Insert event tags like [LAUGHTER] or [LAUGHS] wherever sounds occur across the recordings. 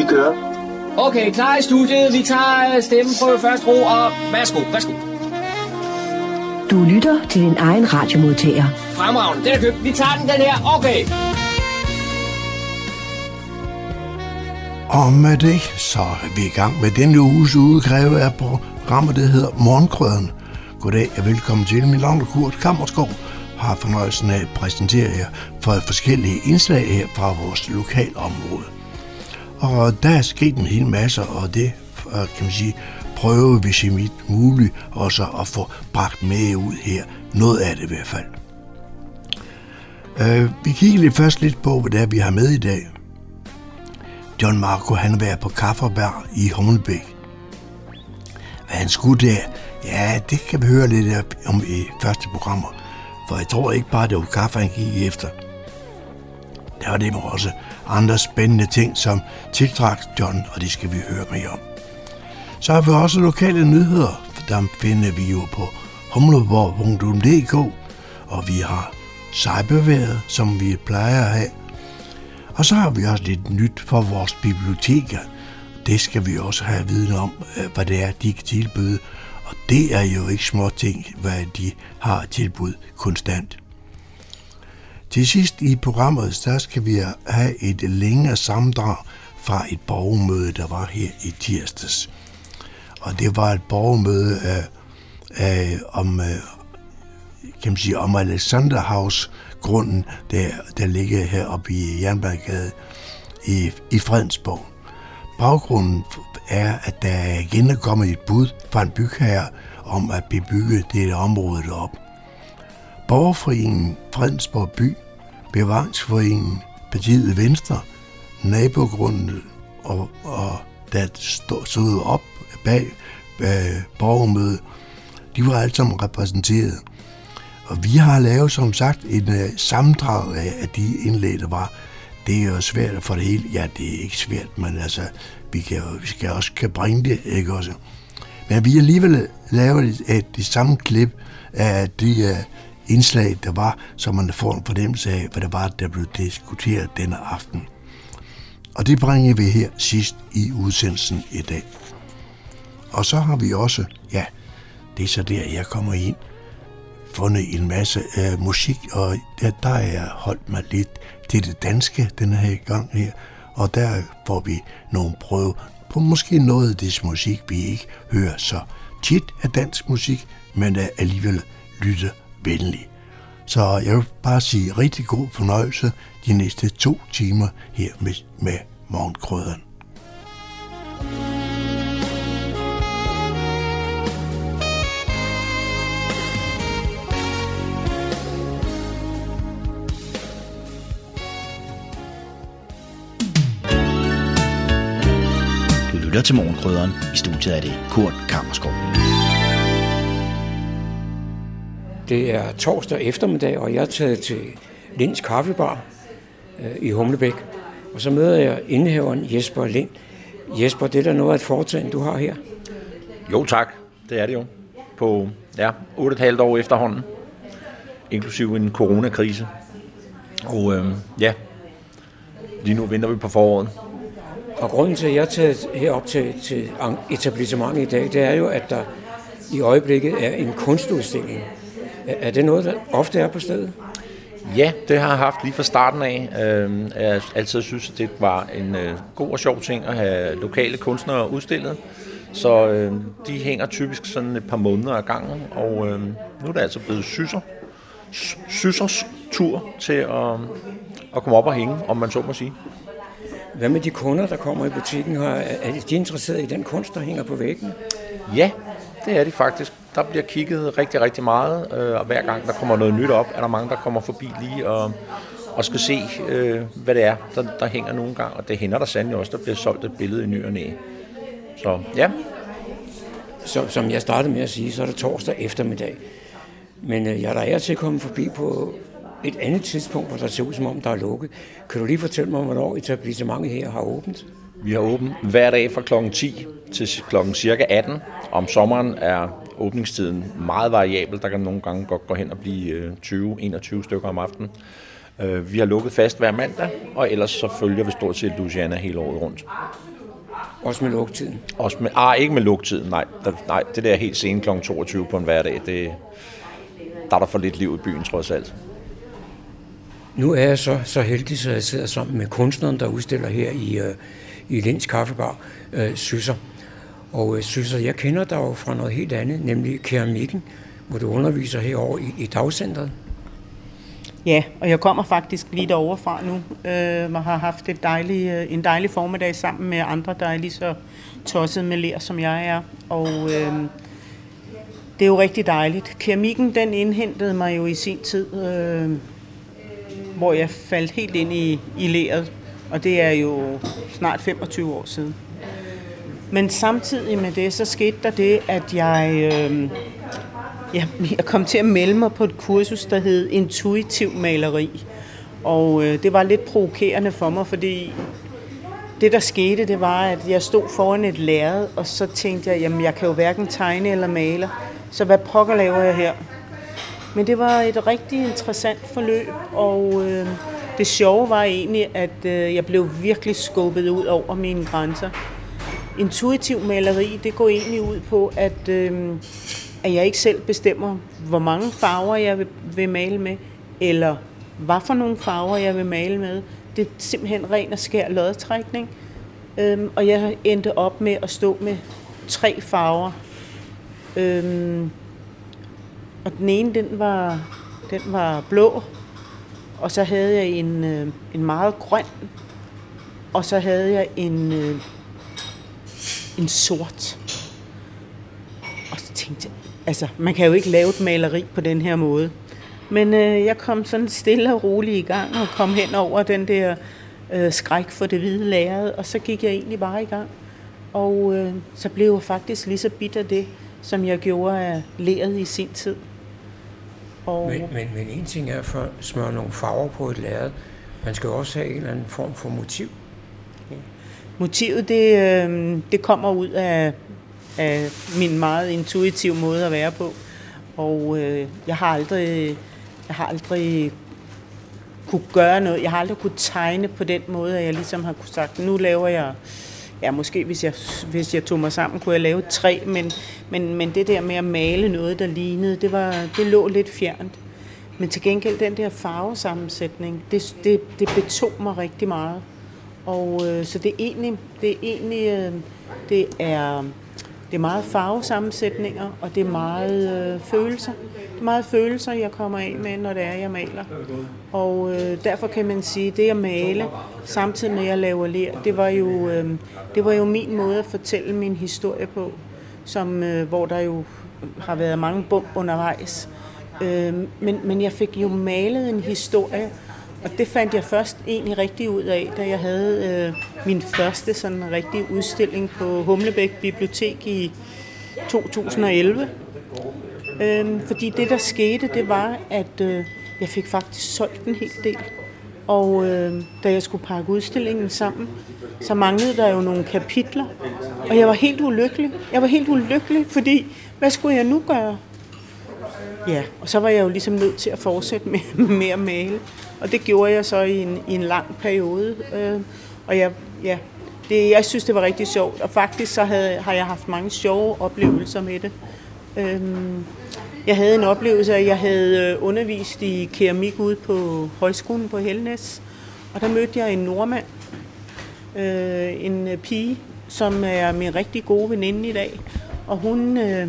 Vi kører. Okay, klar i studiet. Vi tager øh, stemmen på først ro, og værsgo, værsgo. Du lytter til din egen radiomodtager. Fremragende, den er købt. Vi tager den, den her. Okay. Og med det, så er vi i gang med denne uges udgave af programmet, der hedder Morgenkrøden. Goddag og velkommen til. Min navn er Kurt Kammerskov har fornøjelsen af at præsentere jer for forskellige indslag her fra vores lokalområde. Og der er sket en hel masse, og det øh, kan man sige, prøver vi så vidt muligt også at få bragt med ud her. Noget af det i hvert fald. Uh, vi kigger lige først lidt på, hvad det er, vi har med i dag. John Marco, han var på Kafferberg i Hummelbæk. Hvad han skulle der, ja, det kan vi høre lidt om i første programmer. For jeg tror ikke bare, det var kaffe, han gik efter. Der var det også andre spændende ting, som tiltrak John, og det skal vi høre mere om. Så har vi også lokale nyheder, for der finder vi jo på humleborg.dk, og vi har sejbeværet, som vi plejer at have. Og så har vi også lidt nyt for vores biblioteker. Det skal vi også have viden om, øh, hvad det er, de kan tilbyde. Og det er jo ikke små ting, hvad de har tilbud konstant. Til sidst i programmet, så skal vi have et længere samdrag fra et borgermøde, der var her i tirsdags. Og det var et borgermøde af, af, om, øh, kan man sige, om Alexanderhavs grunden, der, der ligger heroppe i Jernbanegade i, i Fredensborg. Baggrunden er, at der igen er kommet et bud fra en bygherre om at bebygge det område deroppe. Borgerforeningen Fredensborg By, Bevaringsforeningen Partiet Venstre, nabogrunden og, og der stod op bag øh, borgermødet, de var alle sammen repræsenteret. Og vi har lavet, som sagt, en uh, sammendrag af, af de indlæg, der var. Det er jo svært at få det hele. Ja, det er ikke svært, men altså, vi, kan vi skal også kan bringe det, ikke også? Men vi har alligevel lavet et, et, et samme klip af de uh, indslag, der var, så man får en fornemmelse af, hvad det var, der blev diskuteret denne aften. Og det bringer vi her sidst i udsendelsen i dag. Og så har vi også, ja, det er så der, jeg kommer ind, fundet en masse øh, musik, og der, der er jeg holdt mig lidt til det danske den her gang her, og der får vi nogle prøve på måske noget af det musik, vi ikke hører så tit af dansk musik, men øh, alligevel lytte venlig. Så jeg vil bare sige rigtig god fornøjelse de næste to timer her med, med morgenkrøderen. lytter til Morgenkrydderen. I studiet er det Kurt Kammerskov. Det er torsdag eftermiddag, og jeg er taget til Linds Kaffebar øh, i Humlebæk. Og så møder jeg indehaveren Jesper Lind. Jesper, det er da noget af et foretagende, du har her. Jo tak, det er det jo. På ja, 8,5 år efterhånden, inklusive en coronakrise. Og øh, ja, lige nu venter vi på foråret. Og grunden til, at jeg er taget herop til, til etablissementet i dag, det er jo, at der i øjeblikket er en kunstudstilling. Er det noget, der ofte er på stedet? Ja, det har jeg haft lige fra starten af. Øhm, jeg har altid synes, det var en øh, god og sjov ting at have lokale kunstnere udstillet. Så øh, de hænger typisk sådan et par måneder ad gangen, og øh, nu er det altså blevet syser. Sysers tur til at, at komme op og hænge, om man så må sige. Hvad med de kunder, der kommer i butikken? Er de interesseret i den kunst, der hænger på væggen? Ja, det er de faktisk. Der bliver kigget rigtig, rigtig meget, øh, og hver gang der kommer noget nyt op, er der mange, der kommer forbi lige og, og skal se, øh, hvad det er, der, der hænger nogle gange. Og det hænder der sandelig også, der bliver solgt et billede i ny og næ. Så ja. Så, som jeg startede med at sige, så er det torsdag eftermiddag. Men øh, jeg er der til at komme forbi på et andet tidspunkt, hvor der ser ud som om, der er lukket. Kan du lige fortælle mig, hvornår etablissementet her har åbent? Vi har åbent hver dag fra kl. 10 til kl. cirka 18. Om sommeren er åbningstiden meget variabel. Der kan nogle gange godt gå hen og blive 20-21 øh, stykker om aftenen. Øh, vi har lukket fast hver mandag, og ellers så følger vi stort set Luciana hele året rundt. Også med lukketiden? Også med, ah, ikke med lukketiden, nej. Der, nej, det der helt sene kl. 22 på en hverdag, det, der er der for lidt liv i byen trods alt. Nu er jeg så, så heldig, så jeg sidder sammen med kunstneren, der udstiller her i, øh, i Linds Kaffebar, øh, Sysser. Og øh, Sysser, jeg kender dig jo fra noget helt andet, nemlig keramikken, hvor du underviser herovre i, i dagcentret. Ja, og jeg kommer faktisk lige derovre fra nu, øh, og har haft et dejlig, øh, en dejlig formiddag sammen med andre, der er lige så tosset med ler, som jeg er. Og øh, det er jo rigtig dejligt. Keramikken, den indhentede mig jo i sin tid, øh, hvor jeg faldt helt ind i, i leret, og det er jo snart 25 år siden. Men samtidig med det, så skete der det, at jeg, øh, jeg, jeg kom til at melde mig på et kursus, der hed Intuitiv Maleri. Og øh, det var lidt provokerende for mig, fordi det, der skete, det var, at jeg stod foran et lærred, og så tænkte jeg, jamen jeg kan jo hverken tegne eller male, så hvad pokker laver jeg her? Men det var et rigtig interessant forløb, og øh, det sjove var egentlig, at øh, jeg blev virkelig skubbet ud over mine grænser. Intuitiv maleri, det går egentlig ud på, at, øh, at jeg ikke selv bestemmer, hvor mange farver jeg vil, vil male med, eller hvad for nogle farver jeg vil male med. Det er simpelthen ren og skær lodtrækning. Øhm, og jeg endte op med at stå med tre farver. Øhm, og den ene, den var, den var blå, og så havde jeg en, øh, en meget grøn, og så havde jeg en, øh, en sort. Og så tænkte jeg, altså, man kan jo ikke lave et maleri på den her måde. Men øh, jeg kom sådan stille og roligt i gang og kom hen over den der øh, skræk for det hvide lærred, og så gik jeg egentlig bare i gang. Og øh, så blev jeg faktisk lige så bitter det, som jeg gjorde af leret i sin tid. Og... Men, men, men en ting er at smøre nogle farver på et lærred. Man skal også have en eller anden form for motiv. Ja. Motivet, det, øh, det kommer ud af, af min meget intuitive måde at være på. Og øh, jeg har aldrig, jeg har aldrig kunne gøre noget. Jeg har aldrig kunne tegne på den måde, at jeg ligesom har kunne sagt, nu laver jeg, ja måske hvis jeg, hvis jeg tog mig sammen, kunne jeg lave tre, men, men, men det der med at male noget, der lignede, det, var, det lå lidt fjernt. Men til gengæld den der farvesammensætning, det, det, det betog mig rigtig meget. Og øh, så det er egentlig, det er, egentlig, øh, det er det er meget farvesammensætninger, og det er meget øh, følelser. Meget følelser, jeg kommer af med, når det er, jeg maler. Og øh, derfor kan man sige, at det at male, samtidig med at jeg laver ler, det var jo, øh, det var jo min måde at fortælle min historie på, som, øh, hvor der jo har været mange bump undervejs. Øh, men, men jeg fik jo malet en historie, og det fandt jeg først egentlig rigtig ud af, da jeg havde øh, min første sådan rigtige udstilling på Humlebæk Bibliotek i 2011. Øh, fordi det, der skete, det var, at øh, jeg fik faktisk solgt en hel del. Og øh, da jeg skulle pakke udstillingen sammen, så manglede der jo nogle kapitler. Og jeg var helt ulykkelig. Jeg var helt ulykkelig, fordi hvad skulle jeg nu gøre? Ja, og så var jeg jo ligesom nødt til at fortsætte med, [LAUGHS] med at male. Og det gjorde jeg så i en, i en lang periode. Øh, og jeg, ja, det, jeg synes, det var rigtig sjovt. Og faktisk så havde, har jeg haft mange sjove oplevelser med det. Øh, jeg havde en oplevelse, at jeg havde øh, undervist i keramik ude på højskolen på Helnes. Og der mødte jeg en nordmand, øh, en øh, pige, som er min rigtig gode veninde i dag. Og hun, øh,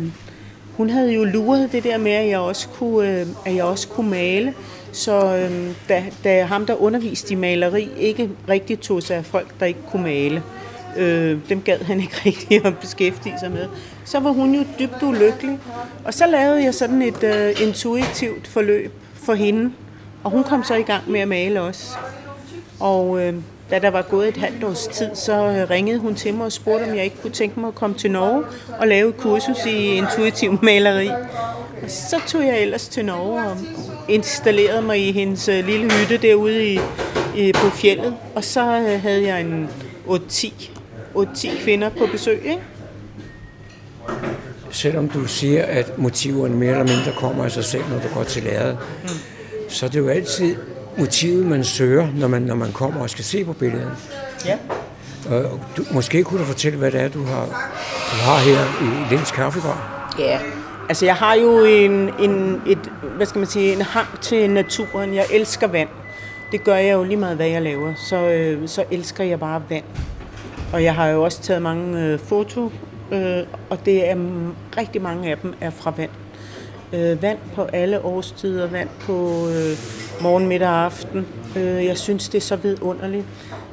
hun havde jo luret det der med, at jeg også kunne, øh, at jeg også kunne male. Så øh, da, da ham, der underviste i maleri, ikke rigtig tog sig af folk, der ikke kunne male, øh, øh, dem gad han ikke [LAUGHS] rigtig at beskæftige sig med, så var hun jo dybt ulykkelig. Og så lavede jeg sådan et øh, intuitivt forløb for hende, og hun kom så i gang med at male også. Og øh, da der var gået et halvt års tid, så øh, ringede hun til mig og spurgte, om jeg ikke kunne tænke mig at komme til Norge og lave et kursus i intuitiv maleri. Og så tog jeg ellers til Norge og installerede mig i hendes øh, lille hytte derude i, i, på fjellet. Og så øh, havde jeg en 8-10 kvinder på besøg. Ikke? Selvom du siger, at motiverne mere eller mindre kommer af sig selv, når du går til lærret, mm. så er det jo altid motivet, man søger, når man, når man kommer og skal se på billederne. Ja. Og du, måske kunne du fortælle, hvad det er, du har, du har her i Lens Kaffebar? Ja, altså jeg har jo en, en, et, hvad skal man sige, en hang til naturen. Jeg elsker vand. Det gør jeg jo lige meget, hvad jeg laver. Så, øh, så elsker jeg bare vand. Og jeg har jo også taget mange øh, foto, øh, og det er rigtig mange af dem er fra vand. Øh, vand på alle årstider, vand på øh, morgen, middag og aften. Øh, jeg synes, det er så vidunderligt.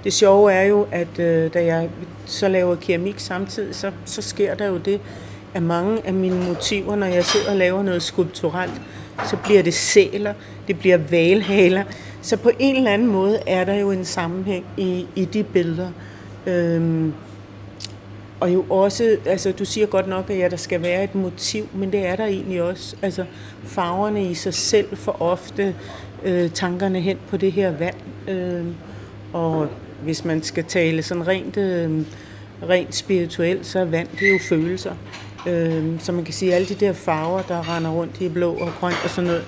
Det sjove er jo, at øh, da jeg så laver keramik samtidig, så, så sker der jo det, at mange af mine motiver, når jeg sidder og laver noget skulpturelt, så bliver det sæler, det bliver valhaler. Så på en eller anden måde er der jo en sammenhæng i, i de billeder. Øhm, og jo også, altså du siger godt nok, at ja, der skal være et motiv, men det er der egentlig også. Altså farverne i sig selv for ofte øh, tankerne hen på det her vand. Øh, og hvis man skal tale sådan rent, øh, rent spirituelt, så er vand, det er jo følelser. Øh, så man kan sige, at alle de der farver, der render rundt i blå og grøn og sådan noget,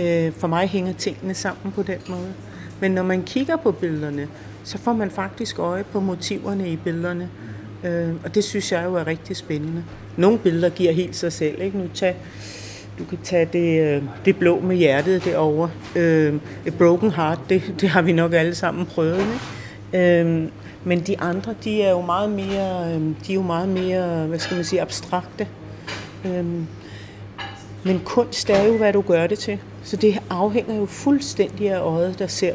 øh, for mig hænger tingene sammen på den måde. Men når man kigger på billederne, så får man faktisk øje på motiverne i billederne. Øh, og det synes jeg jo er rigtig spændende. Nogle billeder giver helt sig selv. Ikke? Nu tag, du kan tage det, øh, det blå med hjertet derovre. Øh, et broken heart, det, det har vi nok alle sammen prøvet. Ikke? Øh, men de andre, de er jo meget mere, øh, de er jo meget mere, hvad skal man sige, abstrakte. Øh, men kunst er jo, hvad du gør det til. Så det afhænger jo fuldstændig af øjet, der ser.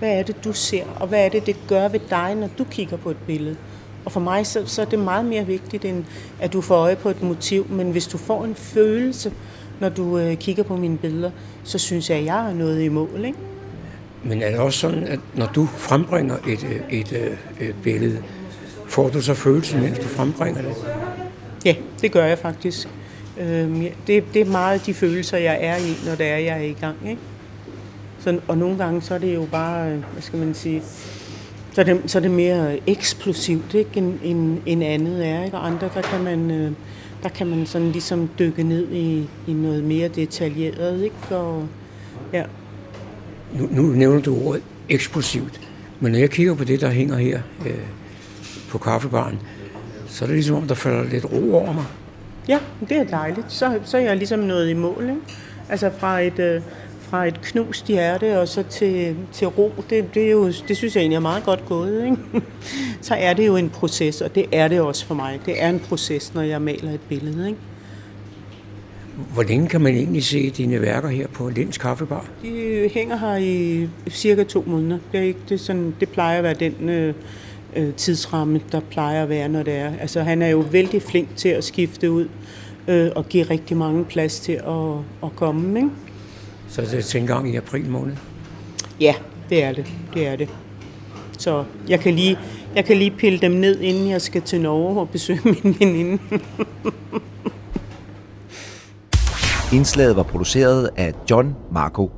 Hvad er det, du ser, og hvad er det, det gør ved dig, når du kigger på et billede? Og for mig så, så er det meget mere vigtigt, end at du får øje på et motiv. Men hvis du får en følelse, når du øh, kigger på mine billeder, så synes jeg, at jeg er noget i mål. Ikke? Men er det også sådan, at når du frembringer et, øh, et, et, øh, et billede, får du så følelsen, mens du frembringer det? Ja, det gør jeg faktisk. Øhm, det, det er meget de følelser, jeg er i, når det er, jeg er i gang. Ikke? Så, og nogle gange så er det jo bare, hvad skal man sige, så er det, så er det mere eksplosivt, ikke, end, end, end andet er. Ikke? Og andre, der kan man, øh, der kan man sådan ligesom dykke ned i, i noget mere detaljeret. Ikke? Og, ja. Nu, nu nævner du ordet eksplosivt, men når jeg kigger på det, der hænger her øh, på kaffebaren, så er det ligesom om, der falder lidt ro over mig. Ja, det er dejligt. Så, så er jeg ligesom nået i mål. Ikke? Altså fra et, øh, fra et knust hjerte og så til, til ro, det, det, er jo, det synes jeg egentlig er meget godt gået. Ikke? [LAUGHS] så er det jo en proces, og det er det også for mig. Det er en proces, når jeg maler et billede. Ikke? Hvor længe kan man egentlig se dine værker her på Lens Kaffebar? De hænger her i cirka to måneder. Det, er ikke, det, er sådan, det plejer at være den øh, øh, tidsramme, der plejer at være, når det er. Altså, han er jo vældig flink til at skifte ud øh, og give rigtig mange plads til at, at komme. Ikke? Så det er til en gang i april måned? Ja, det er det. Det er det. Så jeg kan lige, jeg kan lige pille dem ned, inden jeg skal til Norge og besøge [LAUGHS] min veninde. Indslaget var produceret af John Marco.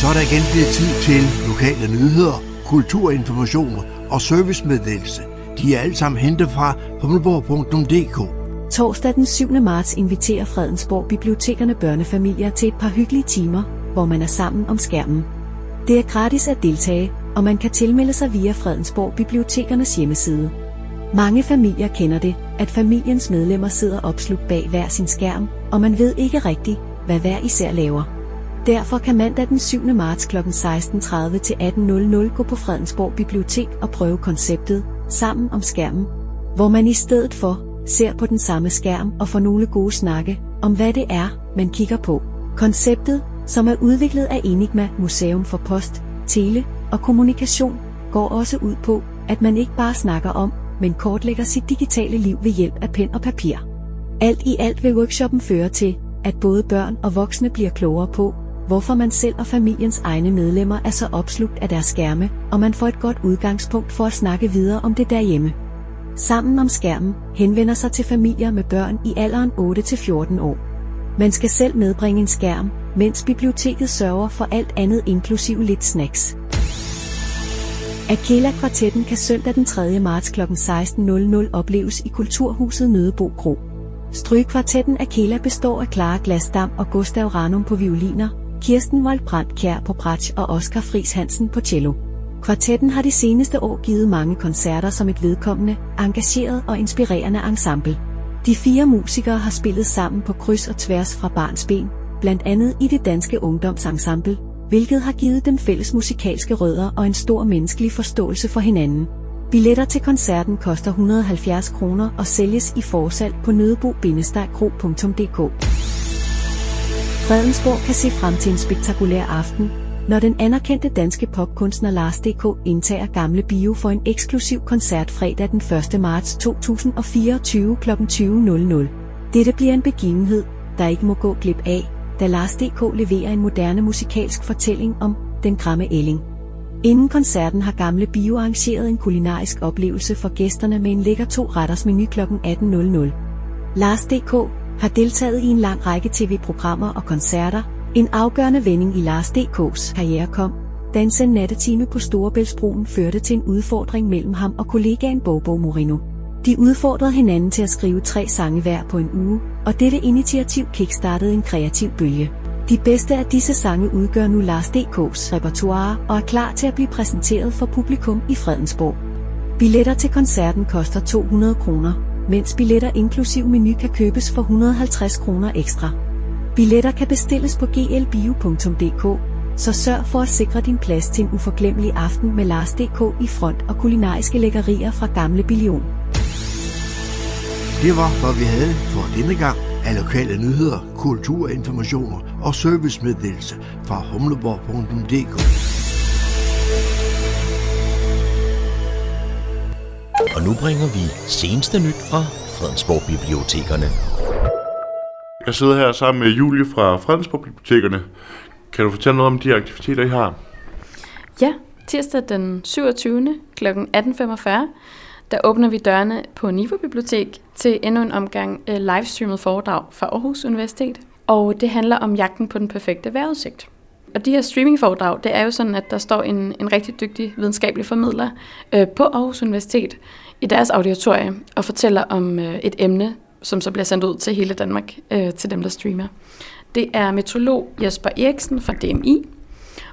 Så er der igen blevet tid til lokale nyheder, kulturinformationer og servicemeddelelse. De er alle sammen hentet fra humleborg.dk. Torsdag den 7. marts inviterer Fredensborg Bibliotekerne børnefamilier til et par hyggelige timer, hvor man er sammen om skærmen. Det er gratis at deltage, og man kan tilmelde sig via Fredensborg Bibliotekernes hjemmeside. Mange familier kender det, at familiens medlemmer sidder opslugt bag hver sin skærm, og man ved ikke rigtigt, hvad hver især laver. Derfor kan mandag den 7. marts kl. 16.30 til 18.00 gå på Fredensborg Bibliotek og prøve konceptet Sammen om skærmen, hvor man i stedet for ser på den samme skærm og får nogle gode snakke om hvad det er, man kigger på. Konceptet, som er udviklet af Enigma Museum for Post, Tele og Kommunikation, går også ud på, at man ikke bare snakker om, men kortlægger sit digitale liv ved hjælp af pen og papir. Alt i alt vil workshoppen føre til, at både børn og voksne bliver klogere på, hvorfor man selv og familiens egne medlemmer er så opslugt af deres skærme, og man får et godt udgangspunkt for at snakke videre om det derhjemme. Sammen om skærmen henvender sig til familier med børn i alderen 8-14 år. Man skal selv medbringe en skærm, mens biblioteket sørger for alt andet inklusiv lidt snacks. Akela Kvartetten kan søndag den 3. marts kl. 16.00 opleves i Kulturhuset Nødebo Kro. Strygkvartetten Akela består af Clara Glasdam og Gustav Ranum på violiner, Kirsten Voldbrandt Kjær på bratsch og Oscar Fris Hansen på cello. Kvartetten har de seneste år givet mange koncerter som et vedkommende, engageret og inspirerende ensemble. De fire musikere har spillet sammen på kryds og tværs fra barnsben, blandt andet i det danske ungdomsensemble, hvilket har givet dem fælles musikalske rødder og en stor menneskelig forståelse for hinanden. Billetter til koncerten koster 170 kroner og sælges i forsalg på nødebo-kro.dk. Fredensborg kan se frem til en spektakulær aften, når den anerkendte danske popkunstner Lars D.K. indtager Gamle Bio for en eksklusiv koncert fredag den 1. marts 2024 kl. 20.00. Dette bliver en begivenhed, der ikke må gå glip af, da Lars D.K. leverer en moderne musikalsk fortælling om Den Gramme ælling. Inden koncerten har Gamle Bio arrangeret en kulinarisk oplevelse for gæsterne med en lækker to-retters menu kl. 18.00. Lars D.K. har deltaget i en lang række tv-programmer og koncerter, en afgørende vending i Lars D.K.'s karriere kom, da en sen nattetime på Storebæltsbroen førte til en udfordring mellem ham og kollegaen Bobo Moreno. De udfordrede hinanden til at skrive tre sange hver på en uge, og dette initiativ kickstartede en kreativ bølge. De bedste af disse sange udgør nu Lars D.K.'s repertoire og er klar til at blive præsenteret for publikum i Fredensborg. Billetter til koncerten koster 200 kroner, mens billetter inklusiv menu kan købes for 150 kroner ekstra. Billetter kan bestilles på glbio.dk, så sørg for at sikre din plads til en uforglemmelig aften med Lars D.K. i front og kulinariske lækkerier fra Gamle Billion. Det var, hvad vi havde for denne gang af lokale nyheder, kulturinformationer og servicemeddelelse fra humleborg.dk. Og nu bringer vi seneste nyt fra Fredensborg Bibliotekerne. Jeg sidder her sammen med Julie fra Fredensborg Bibliotekerne. Kan du fortælle noget om de aktiviteter, I har? Ja, tirsdag den 27. kl. 18.45, der åbner vi dørene på Niveau Bibliotek til endnu en omgang øh, livestreamet foredrag fra Aarhus Universitet. Og det handler om jagten på den perfekte vejrudsigt. Og de her streamingforedrag, det er jo sådan, at der står en, en rigtig dygtig videnskabelig formidler øh, på Aarhus Universitet i deres auditorium og fortæller om øh, et emne, som så bliver sendt ud til hele Danmark, øh, til dem, der streamer. Det er meteorolog Jesper Eriksen fra DMI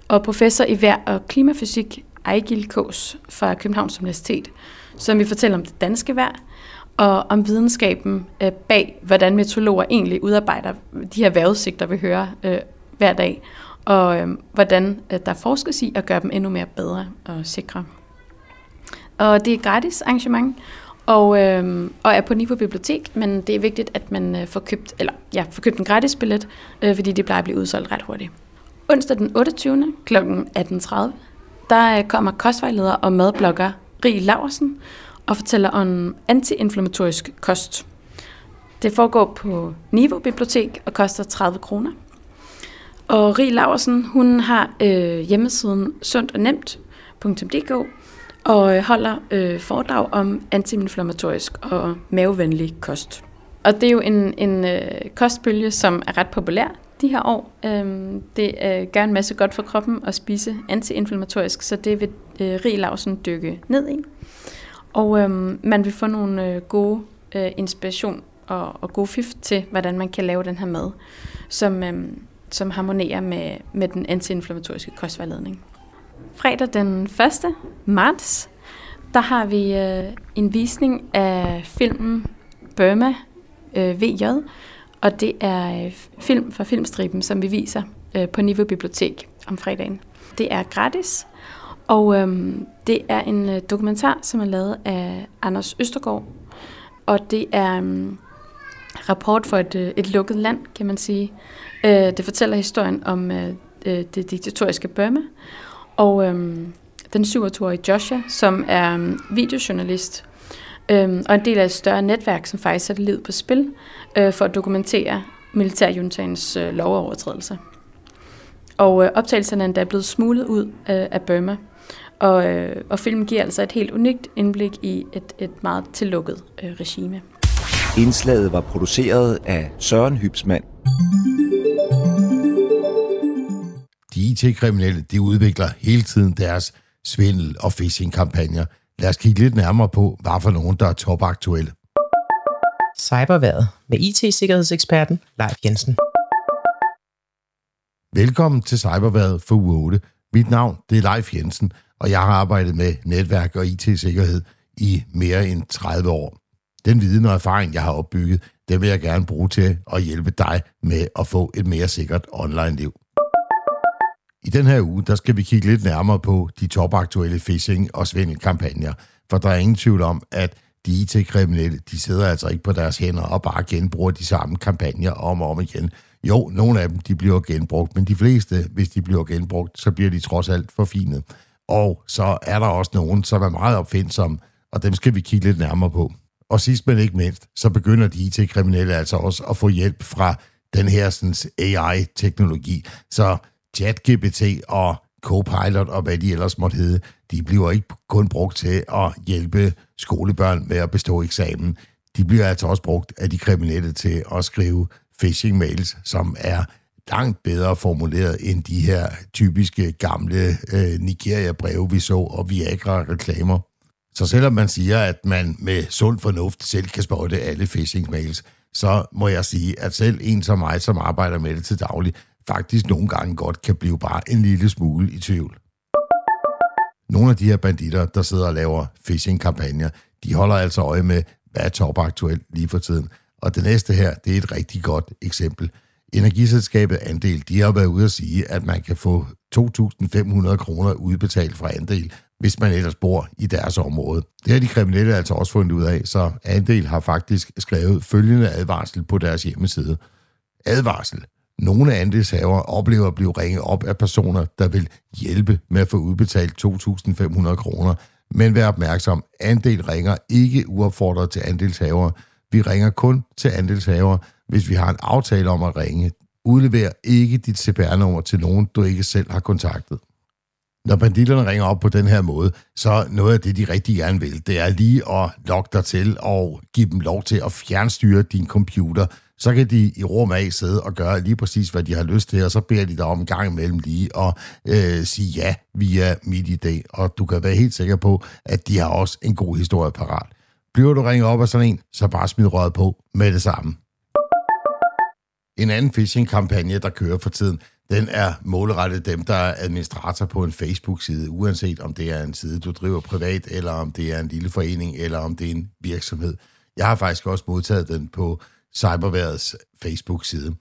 og professor i vejr- og klimafysik Ejgil Kås fra Københavns Universitet, som vi fortæller om det danske vejr og om videnskaben øh, bag, hvordan meteorologer egentlig udarbejder de her vejrudsigter, vi hører øh, hver dag, og øh, hvordan øh, der forskes i at gøre dem endnu mere bedre og sikre. Og det er gratis arrangement, og, øh, og er på Niveau Bibliotek, men det er vigtigt, at man øh, får købt, eller, ja, får købt en gratis billet, øh, fordi det plejer at blive udsolgt ret hurtigt. Onsdag den 28. kl. 18.30, der øh, kommer kostvejleder og madblogger Rie Laversen og fortæller om antiinflammatorisk kost. Det foregår på Niveau Bibliotek og koster 30 kroner. Og Rie Laversen, hun har øh, hjemmesiden sundtognemt.dk og øh, holder øh, foredrag om antiinflammatorisk og mavevenlig kost. Og det er jo en, en øh, kostbølge, som er ret populær de her år. Øhm, det øh, gør en masse godt for kroppen at spise antiinflammatorisk, så det vil øh, Rie Lausen dykke ned i. Og øhm, man vil få nogle øh, gode øh, inspiration og, og gode fif til, hvordan man kan lave den her mad, som, øhm, som harmonerer med, med den antiinflammatoriske kostvejledning. Fredag den 1. marts, der har vi øh, en visning af filmen Burma øh, VJ, og det er øh, film fra Filmstriben, som vi viser øh, på Niveau Bibliotek om fredagen. Det er gratis, og øh, det er en øh, dokumentar, som er lavet af Anders Østergaard, og det er øh, rapport for et, øh, et lukket land, kan man sige. Øh, det fortæller historien om øh, øh det diktatoriske Burma, og øhm, den 27-årige Joshua, som er øhm, videojournalist øhm, og en del af et større netværk, som faktisk sætter livet på spil øh, for at dokumentere militærjuntagens øh, lovovertrædelser. Og øh, optagelserne er endda blevet smuglet ud øh, af Burma, og, øh, og filmen giver altså et helt unikt indblik i et, et meget tillukket øh, regime. Indslaget var produceret af Søren Hybsmand. IT-kriminelle, de udvikler hele tiden deres svindel- og phishing-kampagner. Lad os kigge lidt nærmere på, hvad for nogen, der er topaktuelle. Cyberværet med IT-sikkerhedseksperten Leif Jensen. Velkommen til Cyberværet for uge 8. Mit navn det er Leif Jensen, og jeg har arbejdet med netværk og IT-sikkerhed i mere end 30 år. Den viden og erfaring, jeg har opbygget, det vil jeg gerne bruge til at hjælpe dig med at få et mere sikkert online-liv. I den her uge, der skal vi kigge lidt nærmere på de topaktuelle phishing- og svindelkampagner, for der er ingen tvivl om, at de IT-kriminelle, de sidder altså ikke på deres hænder og bare genbruger de samme kampagner om og om igen. Jo, nogle af dem, de bliver genbrugt, men de fleste, hvis de bliver genbrugt, så bliver de trods alt forfinet. Og så er der også nogen, som er meget opfindsomme, og dem skal vi kigge lidt nærmere på. Og sidst men ikke mindst, så begynder de IT-kriminelle altså også at få hjælp fra den her sådan, AI-teknologi. Så ChatGPT og Copilot og hvad de ellers måtte hedde, de bliver ikke kun brugt til at hjælpe skolebørn med at bestå eksamen. De bliver altså også brugt af de kriminelle til at skrive phishing-mails, som er langt bedre formuleret end de her typiske gamle øh, Nigeria-breve, vi så, og Viagra-reklamer. Så selvom man siger, at man med sund fornuft selv kan spotte alle phishing-mails, så må jeg sige, at selv en som mig, som arbejder med det til daglig, faktisk nogle gange godt kan blive bare en lille smule i tvivl. Nogle af de her banditter, der sidder og laver phishing-kampagner, de holder altså øje med, hvad er topaktuelt lige for tiden. Og det næste her, det er et rigtig godt eksempel. Energiselskabet Andel, de har været ude at sige, at man kan få 2.500 kroner udbetalt fra Andel, hvis man ellers bor i deres område. Det har de kriminelle altså også fundet ud af, så Andel har faktisk skrevet følgende advarsel på deres hjemmeside. Advarsel. Nogle andelshavere oplever at blive ringet op af personer, der vil hjælpe med at få udbetalt 2.500 kroner. Men vær opmærksom, andel ringer ikke uopfordret til andelshavere. Vi ringer kun til andelshavere, hvis vi har en aftale om at ringe. Udlever ikke dit CPR-nummer til nogen, du ikke selv har kontaktet. Når banditterne ringer op på den her måde, så noget af det, de rigtig gerne vil, det er lige at lokke dig til og give dem lov til at fjernstyre din computer, så kan de i rum af sidde og gøre lige præcis, hvad de har lyst til, og så beder de dig om en gang imellem lige at øh, sige ja via MitID, og du kan være helt sikker på, at de har også en god historie parat. Bliver du ringet op af sådan en, så bare smid røret på med det samme. En anden phishing-kampagne, der kører for tiden, den er målrettet dem, der er administrator på en Facebook-side, uanset om det er en side, du driver privat, eller om det er en lille forening, eller om det er en virksomhed. Jeg har faktisk også modtaget den på Cyberværets Facebook-side.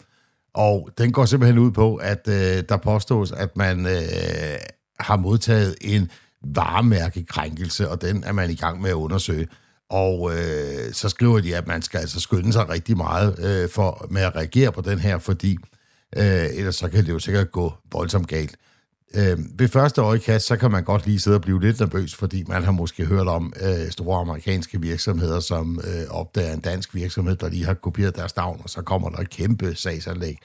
Og den går simpelthen ud på, at øh, der påstås, at man øh, har modtaget en varemærkekrænkelse, og den er man i gang med at undersøge. Og øh, så skriver de, at man skal altså skynde sig rigtig meget øh, for med at reagere på den her, fordi øh, ellers så kan det jo sikkert gå voldsomt galt. Øh, ved første øjekast, så kan man godt lige sidde og blive lidt nervøs, fordi man har måske hørt om øh, store amerikanske virksomheder, som øh, opdager en dansk virksomhed, der lige har kopieret deres navn, og så kommer der et kæmpe sagsanlæg.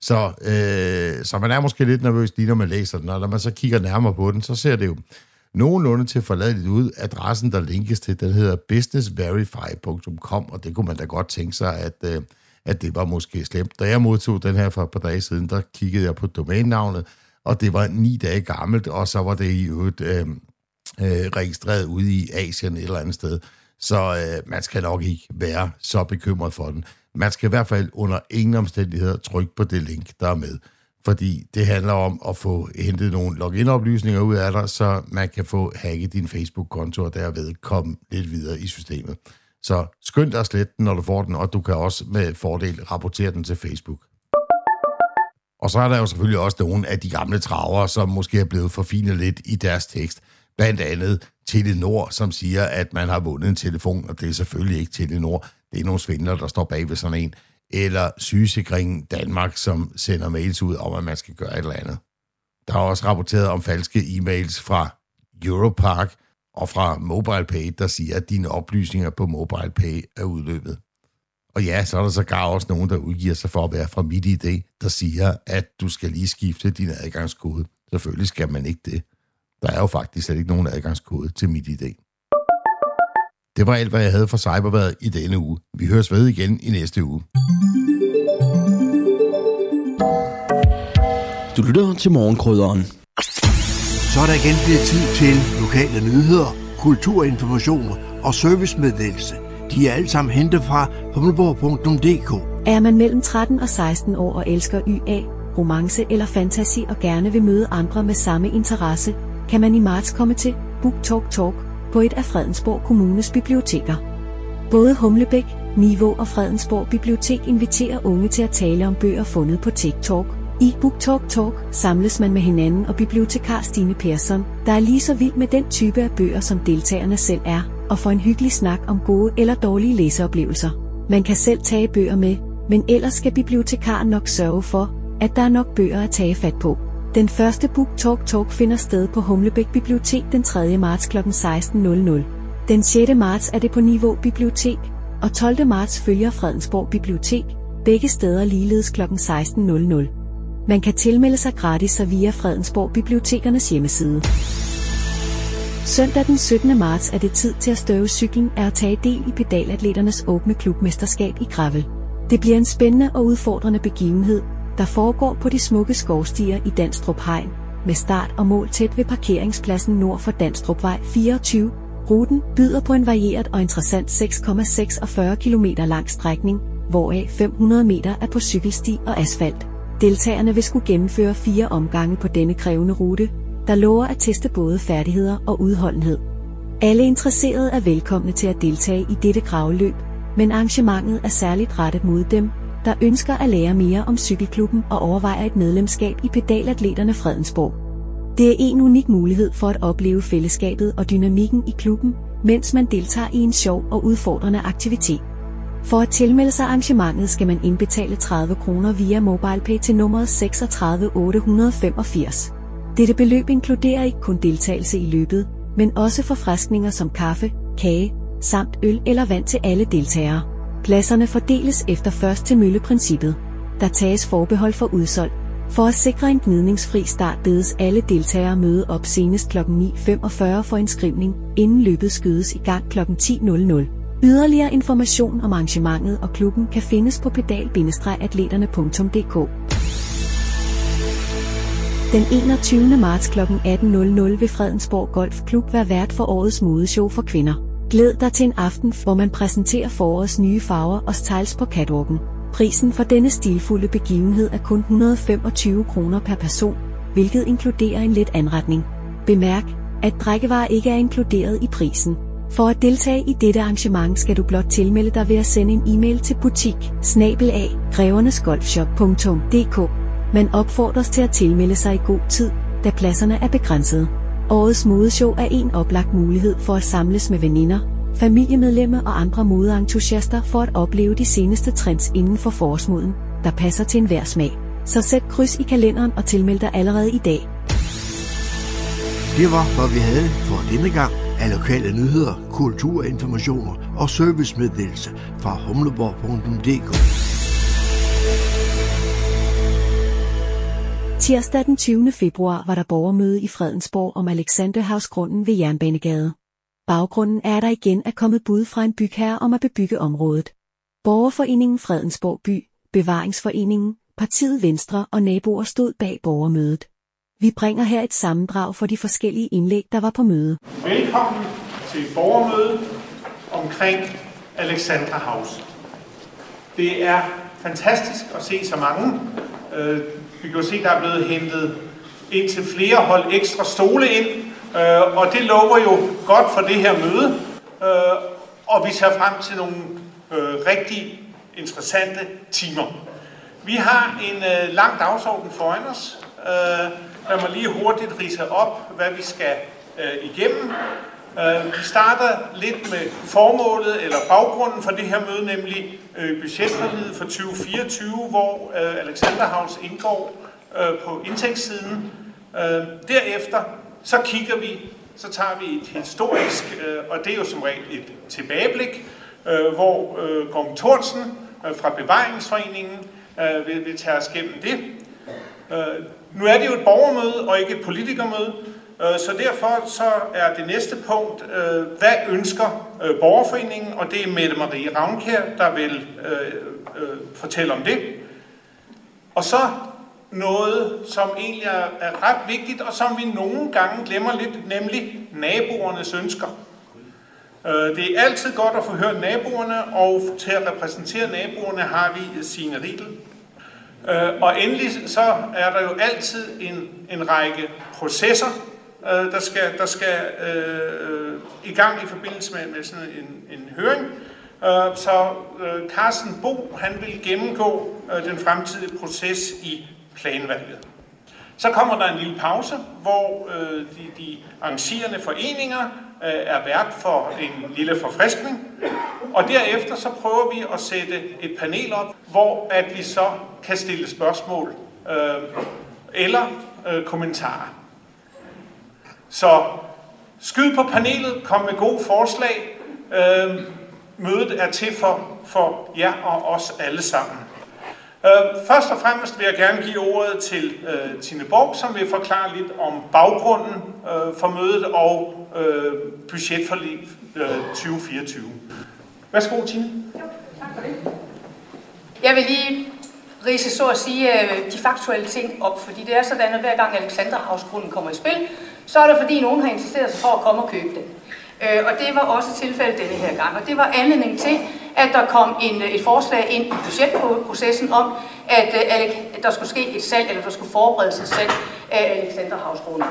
Så, øh, så man er måske lidt nervøs lige når man læser den, og når man så kigger nærmere på den, så ser det jo nogenlunde til forladeligt ud. Adressen, der linkes til, den hedder businessverify.com, og det kunne man da godt tænke sig, at, øh, at det var måske slemt. Da jeg modtog den her for et par dage siden, der kiggede jeg på domænenavnet, og det var ni dage gammelt, og så var det i øvrigt øh, øh, registreret ude i Asien et eller andet sted. Så øh, man skal nok ikke være så bekymret for den. Man skal i hvert fald under ingen omstændigheder trykke på det link, der er med. Fordi det handler om at få hentet nogle login-oplysninger ud af dig, så man kan få hacket din Facebook-konto og derved komme lidt videre i systemet. Så skynd dig slette den, når du får den, og du kan også med fordel rapportere den til Facebook. Og så er der jo selvfølgelig også nogle af de gamle traver, som måske er blevet forfinet lidt i deres tekst. Blandt andet Telenor, som siger, at man har vundet en telefon, og det er selvfølgelig ikke Telenor. Det er nogle svindler, der står bag ved sådan en. Eller sygesikringen Danmark, som sender mails ud om, at man skal gøre et eller andet. Der er også rapporteret om falske e-mails fra Europark og fra MobilePay, der siger, at dine oplysninger på MobilePay er udløbet. Og ja, så er der sågar også nogen, der udgiver sig for at være fra MitID, der siger, at du skal lige skifte din adgangskode. Selvfølgelig skal man ikke det. Der er jo faktisk slet ikke nogen adgangskode til MitID. Det var alt, hvad jeg havde for Cyberværet i denne uge. Vi høres ved igen i næste uge. Du lytter til morgenkrydderen. Så er der igen blevet tid til lokale nyheder, kulturinformation og servicemeddelelse. De er alle sammen hentet fra humleborg.dk. Er man mellem 13 og 16 år og elsker YA, romance eller fantasy og gerne vil møde andre med samme interesse, kan man i marts komme til Book Talk Talk på et af Fredensborg Kommunes biblioteker. Både Humlebæk, Niveau og Fredensborg Bibliotek inviterer unge til at tale om bøger fundet på TikTok. I Book Talk Talk samles man med hinanden og bibliotekar Stine Persson, der er lige så vild med den type af bøger, som deltagerne selv er, og for en hyggelig snak om gode eller dårlige læseoplevelser. Man kan selv tage bøger med, men ellers skal bibliotekaren nok sørge for, at der er nok bøger at tage fat på. Den første Book Talk Talk finder sted på Humlebæk Bibliotek den 3. marts kl. 16.00. Den 6. marts er det på Niveau Bibliotek, og 12. marts følger Fredensborg Bibliotek, begge steder ligeledes kl. 16.00. Man kan tilmelde sig gratis via Fredensborg Bibliotekernes hjemmeside. Søndag den 17. marts er det tid til at støve cyklen er at tage del i pedalatleternes åbne klubmesterskab i Gravel. Det bliver en spændende og udfordrende begivenhed, der foregår på de smukke skovstier i Danstrup Hegn, med start og mål tæt ved parkeringspladsen nord for Danstrupvej 24. Ruten byder på en varieret og interessant 6,46 km lang strækning, hvoraf 500 meter er på cykelsti og asfalt. Deltagerne vil skulle gennemføre fire omgange på denne krævende rute, der lover at teste både færdigheder og udholdenhed. Alle interesserede er velkomne til at deltage i dette gravløb, men arrangementet er særligt rettet mod dem, der ønsker at lære mere om cykelklubben og overvejer et medlemskab i Pedalatleterne Fredensborg. Det er en unik mulighed for at opleve fællesskabet og dynamikken i klubben, mens man deltager i en sjov og udfordrende aktivitet. For at tilmelde sig arrangementet skal man indbetale 30 kroner via MobilePay til nummeret 36885. Dette beløb inkluderer ikke kun deltagelse i løbet, men også forfriskninger som kaffe, kage, samt øl eller vand til alle deltagere. Pladserne fordeles efter først til mølleprincippet. Der tages forbehold for udsolgt. For at sikre en gnidningsfri start bedes alle deltagere møde op senest kl. 9.45 for indskrivning, inden løbet skydes i gang kl. 10.00. Yderligere information om arrangementet og klubben kan findes på pedal-atleterne.dk. Den 21. marts kl. 18.00 vil Fredensborg Golfklub være vært for årets modeshow for kvinder. Glæd dig til en aften, hvor man præsenterer forårets nye farver og styles på catwalken. Prisen for denne stilfulde begivenhed er kun 125 kroner per person, hvilket inkluderer en let anretning. Bemærk, at drikkevarer ikke er inkluderet i prisen. For at deltage i dette arrangement skal du blot tilmelde dig ved at sende en e-mail til butik grevernesgolfshop.dk. Man opfordres til at tilmelde sig i god tid, da pladserne er begrænsede. Årets modeshow er en oplagt mulighed for at samles med veninder, familiemedlemmer og andre modeentusiaster for at opleve de seneste trends inden for forårsmoden, der passer til enhver smag. Så sæt kryds i kalenderen og tilmeld dig allerede i dag. Det var, hvad vi havde for denne gang af lokale nyheder, kulturinformationer og servicemeddelelse fra humleborg.dk. Tirsdag den 20. februar var der borgermøde i Fredensborg om Alexanderhavsgrunden ved Jernbanegade. Baggrunden er, at der igen er kommet bud fra en bygherre om at bebygge området. Borgerforeningen Fredensborg By, Bevaringsforeningen, Partiet Venstre og naboer stod bag borgermødet. Vi bringer her et sammendrag for de forskellige indlæg, der var på møde. Velkommen til borgermødet omkring Alexandra House. Det er fantastisk at se så mange. Øh, vi kan jo se, der er blevet hentet ind til flere hold ekstra stole ind, øh, og det lover jo godt for det her møde. Øh, og vi ser frem til nogle øh, rigtig interessante timer. Vi har en øh, lang dagsorden foran os. Øh, lad mig lige hurtigt rise op, hvad vi skal igennem. Øh, vi starter lidt med formålet eller baggrunden for det her møde, nemlig øh, budgetforlidet for 2024, hvor øh, Alexander Havns indgår på indtægtssiden. Derefter så kigger vi, så tager vi et historisk, og det er jo som regel et tilbageblik, hvor Gorm Thorsen fra Bevaringsforeningen vil, vil tage os gennem det. Nu er det jo et borgermøde og ikke et politikermøde, Øh, så derfor så er det næste punkt, øh, hvad ønsker øh, borgerforeningen, og det er Mette Marie Ravnkær, der vil fortælle om det. Og så noget, som egentlig er, ret vigtigt, og som vi nogle gange glemmer lidt, nemlig naboernes ønsker. Det er altid godt at få hørt naboerne, og til at repræsentere naboerne har vi Signe Riedel. Og endelig så er der jo altid en, en række processer, øh, der skal, der skal øh, øh, i gang i forbindelse med, med sådan en, en høring. Øh, så øh, Carsten Bo, han vil gennemgå øh, den fremtidige proces i planvalget. Så kommer der en lille pause, hvor øh, de, de arrangerende foreninger øh, er vært for en lille forfriskning. Og derefter så prøver vi at sætte et panel op, hvor at vi så kan stille spørgsmål øh, eller øh, kommentarer. Så skyd på panelet, kom med gode forslag. Øh, mødet er til for, for jer og os alle sammen. Øh, først og fremmest vil jeg gerne give ordet til øh, Tine Borg, som vil forklare lidt om baggrunden øh, for mødet og øh, budgetforlig øh, 2024. Værsgo, Tine. Tak for det. Jeg vil lige rise så at sige øh, de faktuelle ting op, fordi det er sådan, at hver gang Alexander Havsgrunden kommer i spil, så er det fordi nogen har interesseret sig for at komme og købe den. Øh, og det var også tilfældet denne her gang, og det var anledning til, at der kom en, øh, et forslag ind i budgetprocessen om, at, øh, at der skulle ske et salg, eller der skulle forberedes et salg af Alexander Havsgrunden.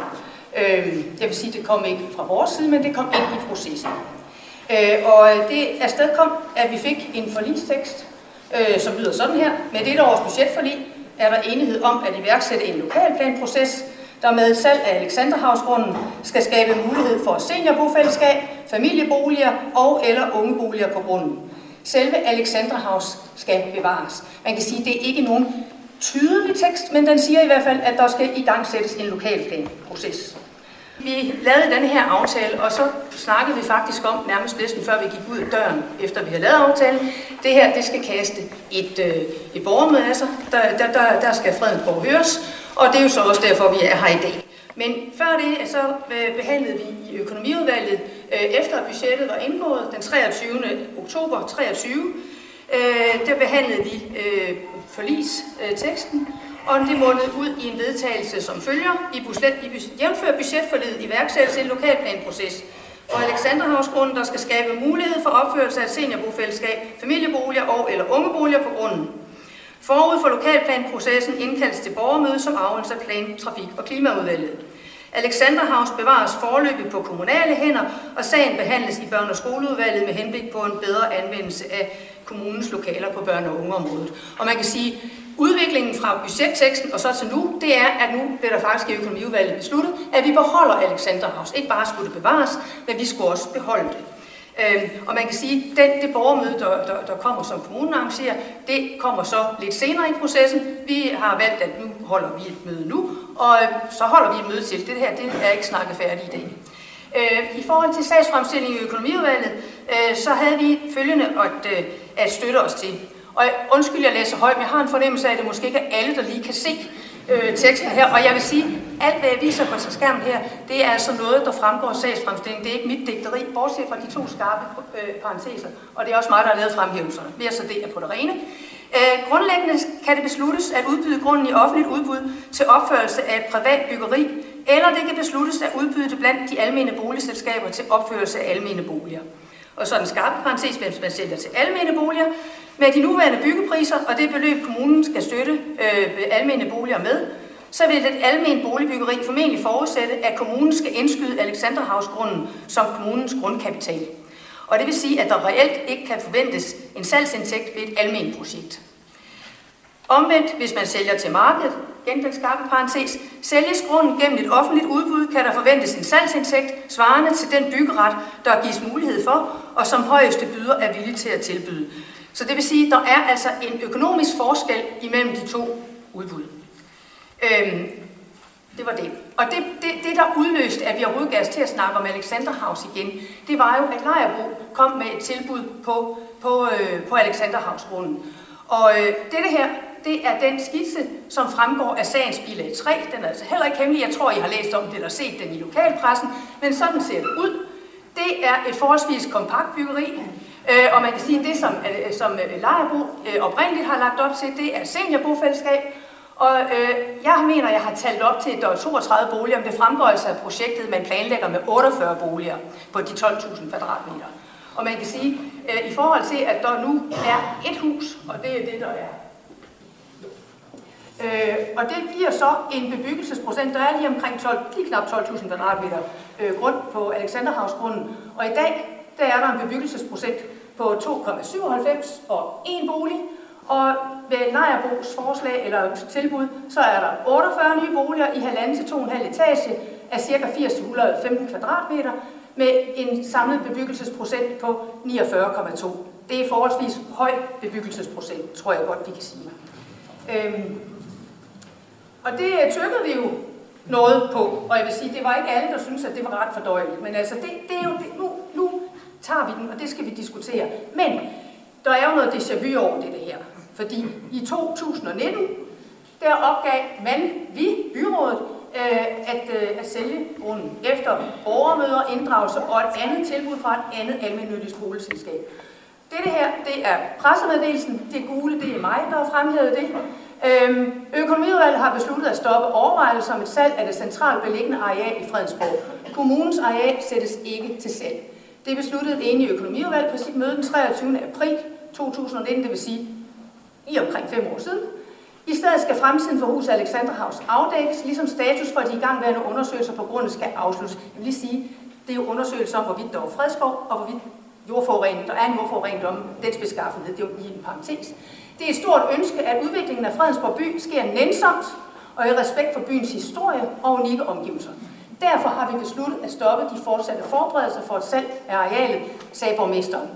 Øh, jeg vil sige, det kom ikke fra vores side, men det kom ind i processen. Øh, og det afsted kom, at vi fik en forlistekst, øh, som lyder sådan her. Med dette års budgetforlig er der enighed om at iværksætte en lokalplanproces, der med salg af Alexanderhavsgrunden skal skabe mulighed for seniorbofællesskab, familieboliger og eller ungeboliger på grunden. Selve Alexanderhavs skal bevares. Man kan sige, at det er ikke nogen tydelig tekst, men den siger i hvert fald, at der skal i gang sættes en lokalplanproces. Vi lavede den her aftale, og så snakkede vi faktisk om, nærmest næsten før vi gik ud af døren, efter vi havde lavet aftalen, det her, det skal kaste et, øh, et borgermøde af sig. Der, der, der, der skal Fredensborg høres, og det er jo så også derfor, vi er her i dag. Men før det, så øh, behandlede vi i økonomiudvalget, øh, efter efter budgettet var indgået den 23. oktober 23, øh, der behandlede vi forlis-teksten, og det mundede ud i en vedtagelse, som følger i, budget, i jævnfør budgetforledet iværksættelse en lokalplanproces, hvor Alexanderhavsgrunden, der skal skabe mulighed for opførelse af seniorbofællesskab, familieboliger og eller ungeboliger på grunden. Forud for lokalplanprocessen indkaldes til borgermøde som afholdelse af plan, trafik og klimaudvalget. Alexanderhavs bevares forløbig på kommunale hænder, og sagen behandles i børne- og skoleudvalget med henblik på en bedre anvendelse af kommunens lokaler på børne- og ungeområdet. Og man kan sige, Udviklingen fra budgetteksten og så til nu, det er, at nu bliver der faktisk i økonomiudvalget besluttet, at vi beholder Alexanderhavs. Ikke bare skulle det bevares, men vi skulle også beholde det. Øh, og man kan sige, at den, det borgermøde, der, der, der kommer som kommunen arrangerer, det kommer så lidt senere i processen. Vi har valgt, at nu holder vi et møde nu, og øh, så holder vi et møde til. Det her det er ikke snakket færdigt i dag. Øh, I forhold til sagsfremstilling i økonomiudvalget, øh, så havde vi følgende at, øh, at støtte os til. Og øh, undskyld, jeg læser højt, men jeg har en fornemmelse af, at det måske ikke er alle, der lige kan se øh, teksten her. Og jeg vil sige, alt hvad jeg viser på skærmen her, det er altså noget, der fremgår af sagsfremstillingen. Det er ikke mit digteri, bortset fra de to skarpe øh, parenteser. Og det er også mig, der har lavet fremhævelserne. Mere så det er på det rene. Øh, grundlæggende kan det besluttes at udbyde grunden i offentligt udbud til opførelse af et privat byggeri, eller det kan besluttes at udbyde det blandt de almene boligselskaber til opførelse af almene boliger. Og så den skarpe parentes, hvis man sælger til almene boliger, med de nuværende byggepriser og det beløb, kommunen skal støtte øh, almene boliger med, så vil det almen boligbyggeri formentlig forudsætte, at kommunen skal indskyde Alexanderhavsgrunden som kommunens grundkapital. Og det vil sige, at der reelt ikke kan forventes en salgsindtægt ved et almen projekt. Omvendt, hvis man sælger til markedet, igen den skarpe parentes, sælges grunden gennem et offentligt udbud, kan der forventes en salgsindtægt svarende til den byggeret, der gives mulighed for, og som højeste byder er villig til at tilbyde. Så det vil sige, at der er altså en økonomisk forskel imellem de to udbud. Øhm, det var det. Og det, det, det, der udløste, at vi overhovedet gav os til at snakke om Alexanderhavs igen, det var jo, at Lejerbo kom med et tilbud på, på, øh, på grunden. Og øh, dette her, det er den skitse, som fremgår af sagens bilag 3. Den er altså heller ikke hemmelig. Jeg tror, I har læst om det eller set den i lokalpressen. Men sådan ser det ud. Det er et forholdsvis kompakt byggeri. Øh, og man kan sige, at det, som, øh, som øh, Lejerbo øh, oprindeligt har lagt op til, det er seniorbofællesskab. Og øh, jeg mener, jeg har talt op til, at der er 32 boliger, men det fremgår altså af projektet, man planlægger med 48 boliger på de 12.000 kvadratmeter. Og man kan sige, øh, i forhold til, at der nu er et hus, og det er det, der er Øh, og det giver så en bebyggelsesprocent, der er lige omkring 12, lige knap 12.000 kvadratmeter øh, grund på Alexanderhavsgrunden. Og i dag, der er der en bebyggelsesprocent på 2,97 og en bolig. Og ved Lejerbos forslag eller tilbud, så er der 48 nye boliger i halvanden til 2,5 etage af ca. 80-115 kvadratmeter med en samlet bebyggelsesprocent på 49,2. Det er forholdsvis høj bebyggelsesprocent, tror jeg godt, vi kan sige. Øhm, og det øh, tykkede vi jo noget på, og jeg vil sige, det var ikke alle, der syntes, at det var ret fordøjeligt, men altså, det, det er jo, det, nu tager vi den, og det skal vi diskutere. Men der er jo noget déjà vu over det, det her, fordi i 2019, der opgav man, vi, byrådet, øh, at, øh, at sælge grunden efter borgermøder, inddragelse og et andet tilbud fra et andet almindeligt skoleselskab. Dette her, det er pressemeddelelsen, det gule, det er mig, der har fremhævet det. Øhm, økonomiudvalget har besluttet at stoppe overvejelser om et salg af det centralt beliggende areal i Fredensborg. Kommunens areal sættes ikke til salg. Det besluttede det enige økonomiudvalg på sit møde den 23. april 2019, det vil sige i omkring fem år siden. I stedet skal fremtiden for huset Alexanderhavs afdækkes, ligesom status for de igangværende undersøgelser på grunden skal afsluttes. Jeg vil lige sige, det er jo undersøgelser om, hvorvidt der er fredskov, og hvorvidt jordforurening, der er en jordforurening om dens beskaffenhed, det er jo lige en parentes. Det er et stort ønske, at udviklingen af Fredensborg by sker nænsomt og i respekt for byens historie og unikke omgivelser. Derfor har vi besluttet at stoppe de fortsatte forberedelser for et salg af arealet, sagde borgmesteren,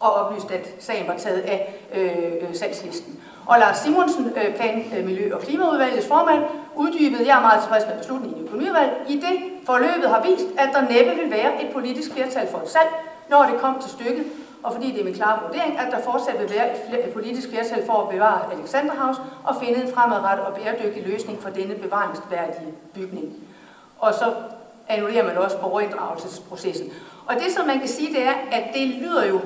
og oplyste, at sagen var taget af øh, salgslisten. Og Lars Simonsen, øh, plan, øh, miljø- og klimaudvalgets formand, uddybede, jeg er meget tilfreds med beslutningen i økonomiudvalget, i det forløbet har vist, at der næppe vil være et politisk flertal for et salg, når det kom til stykket, og fordi det er min klare vurdering, at der fortsat vil være et, et politisk flertal for at bevare Alexanderhaus og finde en fremadrettet og bæredygtig løsning for denne bevaringsværdige bygning. Og så annullerer man også borgerinddragelsesprocessen. Og det, som man kan sige, det er, at det lyder jo,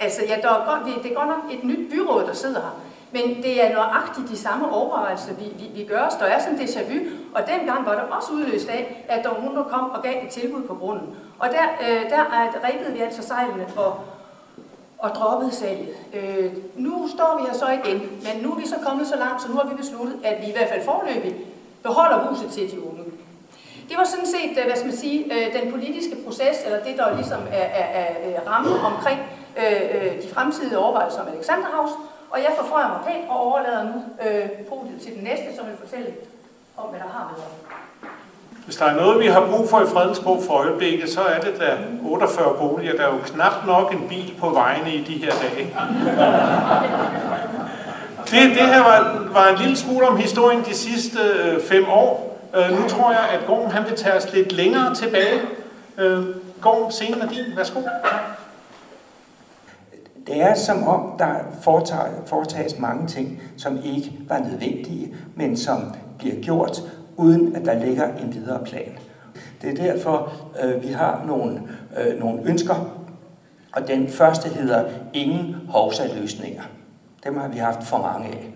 altså ja, der er godt, det er godt nok et nyt byråd, der sidder her, men det er nøjagtigt de samme overvejelser, vi, vi, vi gør os. Der er sådan en déjà vu, og dengang var der også udløst af, at der var nogen, der kom og gav et tilbud på grunden. Og der, øh, der er rækkede vi altså sejlene og, og droppede salget. Øh, nu står vi her så igen, men nu er vi så kommet så langt, så nu har vi besluttet, at vi i hvert fald forløbig beholder huset til de unge. Det var sådan set, øh, hvad skal man sige, øh, den politiske proces, eller det, der ligesom er, er, er rammen omkring øh, øh, de fremtidige overvejelser om Alexanderhaus, og jeg forfrøjer mig pænt og overlader nu øh, podiet til den næste, som vil fortælle om, hvad der har været. Hvis der er noget, vi har brug for i Fredensborg for øjeblikket, så er det der 48 boliger. Der er jo knap nok en bil på vejene i de her dage. Det, det her var, var en lille smule om historien de sidste øh, fem år. Øh, nu tror jeg, at Gorm han vil tage os lidt længere tilbage. Øh, Gorm, scenen er din. Værsgo. Det er som om, der foretages mange ting, som ikke var nødvendige, men som bliver gjort, uden at der ligger en videre plan. Det er derfor, øh, vi har nogle, øh, nogle ønsker, og den første hedder ingen hovsaløsninger. Dem har vi haft for mange af.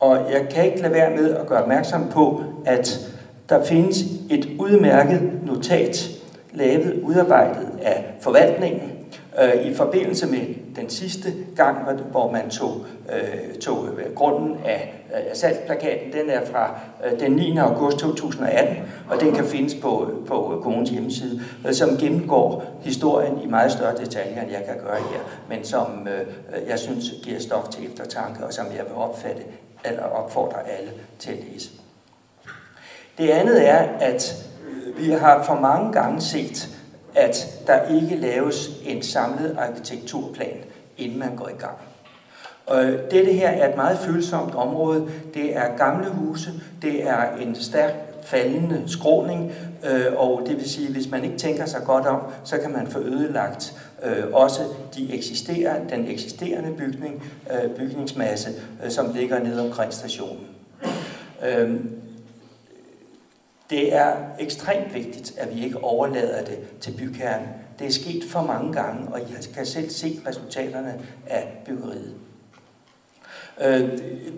Og jeg kan ikke lade være med at gøre opmærksom på, at der findes et udmærket notat, lavet, udarbejdet af forvaltningen, øh, i forbindelse med den sidste gang, hvor man tog, øh, tog øh, grunden af, øh, af salgsplakaten. Den er fra øh, den 9. august 2018, og den kan findes på, på kommunens hjemmeside, øh, som gennemgår historien i meget større detaljer, end jeg kan gøre her, men som øh, øh, jeg synes giver stof til eftertanke, og som jeg vil opfatte, eller opfordre alle til at læse. Det andet er, at vi har for mange gange set, at der ikke laves en samlet arkitekturplan, inden man går i gang. Og øh, dette her er et meget følsomt område. Det er gamle huse, det er en stærk faldende skråning, øh, og det vil sige, at hvis man ikke tænker sig godt om, så kan man få ødelagt øh, også de eksisterende, den eksisterende bygning, øh, bygningsmasse, øh, som ligger nede omkring stationen. Øh, det er ekstremt vigtigt, at vi ikke overlader det til bygherren. Det er sket for mange gange, og I kan selv se resultaterne af byggeriet. Øh,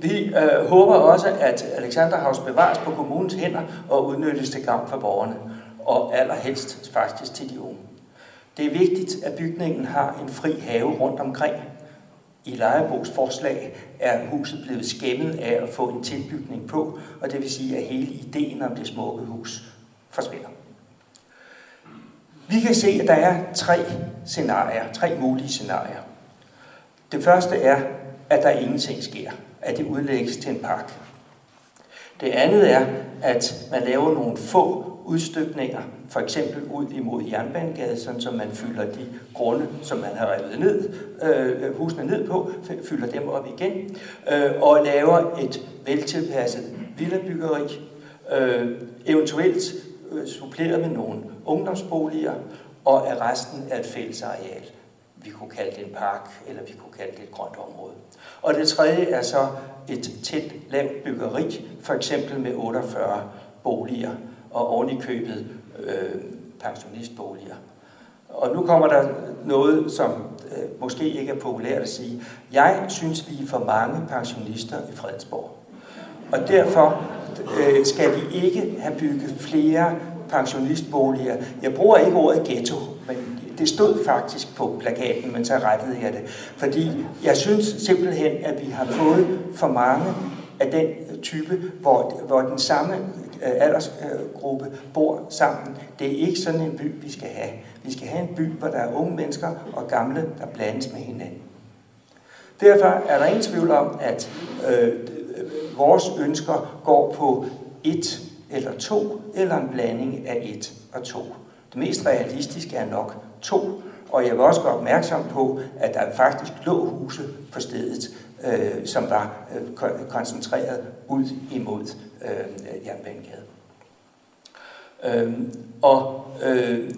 vi øh, håber også, at Alexanderhavs bevares på kommunens hænder og udnyttes til gavn for borgerne, og allerhelst faktisk til de unge. Det er vigtigt, at bygningen har en fri have rundt omkring. I Lejrebos forslag er huset blevet skæmmet af at få en tilbygning på, og det vil sige, at hele ideen om det smukke hus forsvinder. Vi kan se, at der er tre scenarier, tre mulige scenarier. Det første er, at der ingenting sker, at det udlægges til en park. Det andet er, at man laver nogle få udstykninger, for eksempel ud imod Jernbanegade, sådan som man fylder de grunde, som man har revet ned, øh, husene ned på, fylder dem op igen, øh, og laver et veltilpasset villabyggeri, øh, eventuelt øh, suppleret med nogle ungdomsboliger, og at resten er et fællesareal. Vi kunne kalde det en park, eller vi kunne kalde det et grønt område. Og det tredje er så et tæt lavt byggeri, for eksempel med 48 boliger, og ovenikøbet købet øh, pensionistboliger. Og nu kommer der noget, som øh, måske ikke er populært at sige. Jeg synes, vi er for mange pensionister i Fredensborg. Og derfor øh, skal vi ikke have bygget flere pensionistboliger. Jeg bruger ikke ordet ghetto, men det stod faktisk på plakaten, men så rettede jeg det. Fordi jeg synes simpelthen, at vi har fået for mange af den type, hvor, hvor den samme Øh, aldersgruppe bor sammen. Det er ikke sådan en by, vi skal have. Vi skal have en by, hvor der er unge mennesker og gamle, der blandes med hinanden. Derfor er der ingen tvivl om, at øh, øh, vores ønsker går på et eller to, eller en blanding af et og to. Det mest realistiske er nok to, og jeg vil også gøre opmærksom på, at der faktisk lå huse på stedet, øh, som var øh, koncentreret ud imod øh, Jernbanegade. Øh, øhm, og øh,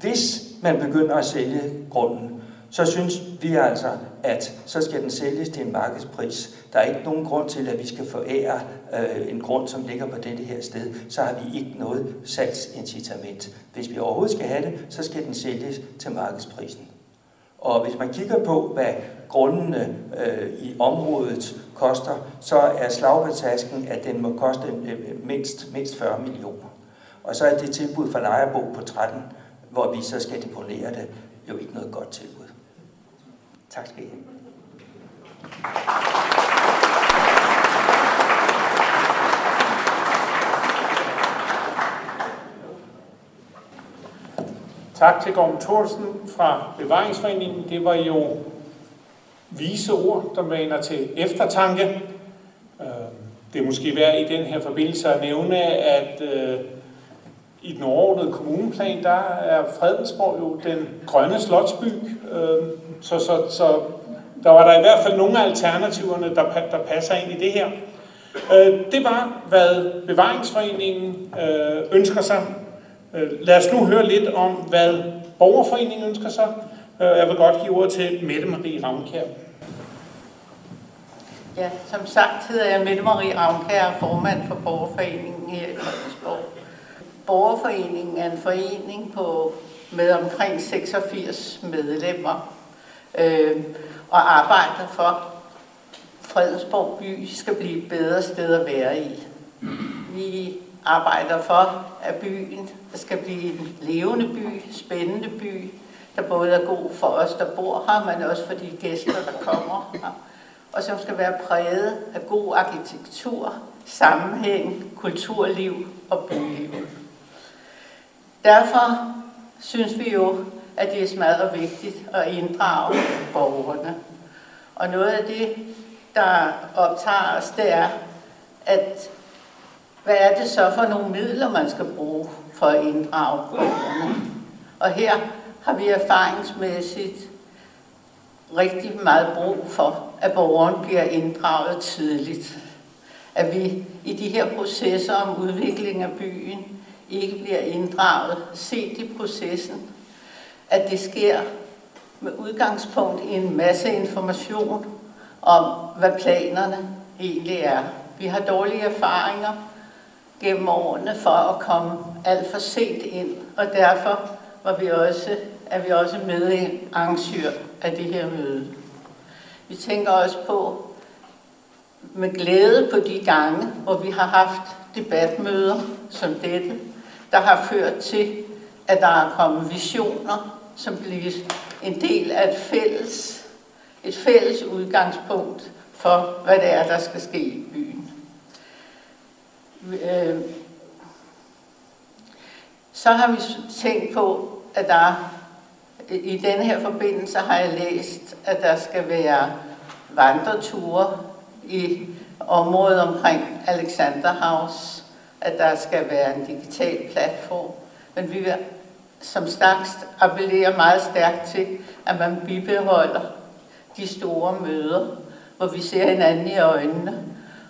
hvis man begynder at sælge grunden, så synes vi altså, at så skal den sælges til en markedspris. Der er ikke nogen grund til, at vi skal forære øh, en grund, som ligger på dette her sted. Så har vi ikke noget salgsincitament. Hvis vi overhovedet skal have det, så skal den sælges til markedsprisen. Og hvis man kigger på, hvad grundene øh, i området koster, så er slagbetasken, at den må koste øh, øh, mindst, mindst 40 millioner. Og så er det tilbud fra Lejerbo på 13, hvor vi så skal deponere det, jo ikke noget godt tilbud. Tak skal I have. Tak til Gorm Thorsen fra Bevaringsforeningen. Det var jo vise ord, der maner til eftertanke. Øh, det er måske værd i den her forbindelse at nævne, at øh, i den overordnede kommuneplan, der er Fredensborg jo den grønne slotsby. Øh, så, så, så der var der i hvert fald nogle af alternativerne, der, der passer ind i det her. Det var, hvad Bevaringsforeningen ønsker sig. Lad os nu høre lidt om, hvad Borgerforeningen ønsker sig. Øh, jeg vil godt give ordet til Mette Marie Ravnkær. Ja, som sagt hedder jeg Mette Marie Ravnkær, formand for Borgerforeningen her i Fredensborg. Borgerforeningen er en forening på, med omkring 86 medlemmer øh, og arbejder for, at Fredensborg by skal blive et bedre sted at være i. Vi arbejder for, at byen skal blive en levende by, spændende by, der både er god for os, der bor her, men også for de gæster, der kommer her og som skal være præget af god arkitektur, sammenhæng, kulturliv og byliv. Derfor synes vi jo, at det er smadret vigtigt at inddrage borgerne. Og noget af det, der optager os, det er, at hvad er det så for nogle midler, man skal bruge for at inddrage borgerne? Og her har vi erfaringsmæssigt rigtig meget brug for, at borgeren bliver inddraget tidligt. At vi i de her processer om udvikling af byen ikke bliver inddraget, set i processen. At det sker med udgangspunkt i en masse information om, hvad planerne egentlig er. Vi har dårlige erfaringer gennem årene for at komme alt for sent ind, og derfor var vi også, er vi også med i arrangør af det her møde. Vi tænker også på med glæde på de gange, hvor vi har haft debatmøder som dette, der har ført til, at der er kommet visioner, som bliver en del af et fælles et fælles udgangspunkt for, hvad det er, der skal ske i byen. Øh, så har vi tænkt på, at der i den her forbindelse har jeg læst, at der skal være vandreture i området omkring Alexander House, at der skal være en digital platform. Men vi vil som sagt appellere meget stærkt til, at man bibeholder de store møder, hvor vi ser hinanden i øjnene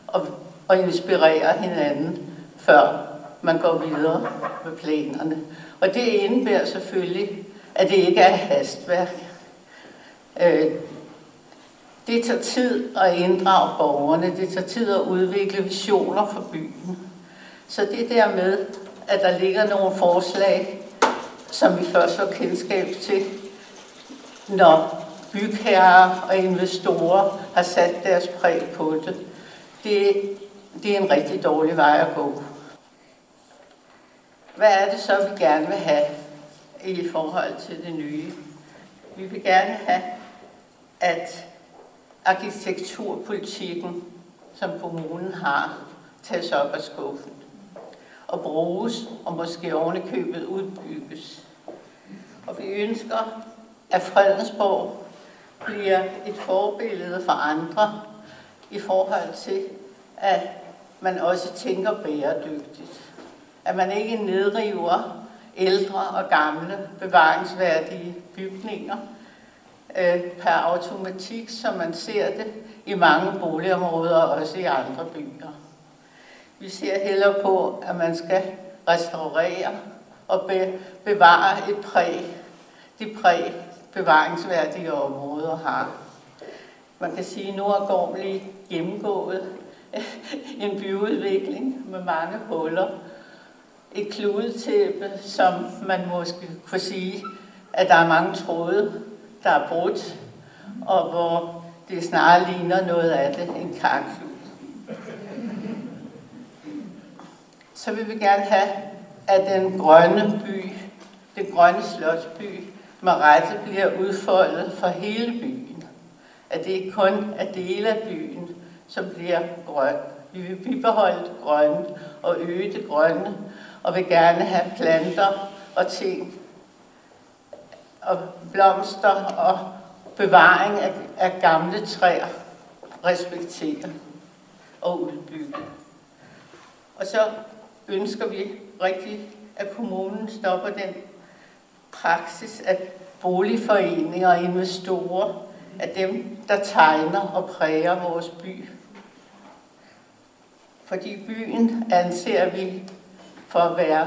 og, og inspirerer hinanden, før man går videre med planerne. Og det indebærer selvfølgelig, at det ikke er hastværk. Øh, det tager tid at inddrage borgerne, det tager tid at udvikle visioner for byen. Så det der med, at der ligger nogle forslag, som vi først får kendskab til, når bygherrer og investorer har sat deres præg på det, det, det er en rigtig dårlig vej at gå. Hvad er det så, vi gerne vil have i forhold til det nye? Vi vil gerne have, at arkitekturpolitikken, som kommunen har, tages op af skuffen og bruges og måske ovenikøbet udbygges. Og vi ønsker, at Fredensborg bliver et forbillede for andre i forhold til, at man også tænker bæredygtigt. At man ikke nedriver ældre og gamle bevaringsværdige bygninger øh, per automatik, som man ser det i mange boligområder og også i andre byer. Vi ser heller på, at man skal restaurere og be, bevare et præg, de præg bevaringsværdige områder har. Man kan sige, at nu er Gormli gennemgået en byudvikling med mange huller. Et kludetæppe, som man måske kunne sige, at der er mange tråde, der er brudt, og hvor det snarere ligner noget af det, en karklud. Så vil vi gerne have, at den grønne by, den grønne slotsby, med rette bliver udfoldet for hele byen. At det ikke kun er dele af byen, som bliver grøn. Vi vil bibeholde det grønne og øge det grønne, og vil gerne have planter og ting, og blomster og bevaring af, af gamle træer respektere og udbygge. Og så ønsker vi rigtig, at kommunen stopper den praksis, at boligforeninger og investorer er dem, der tegner og præger vores by. Fordi byen anser vi for at være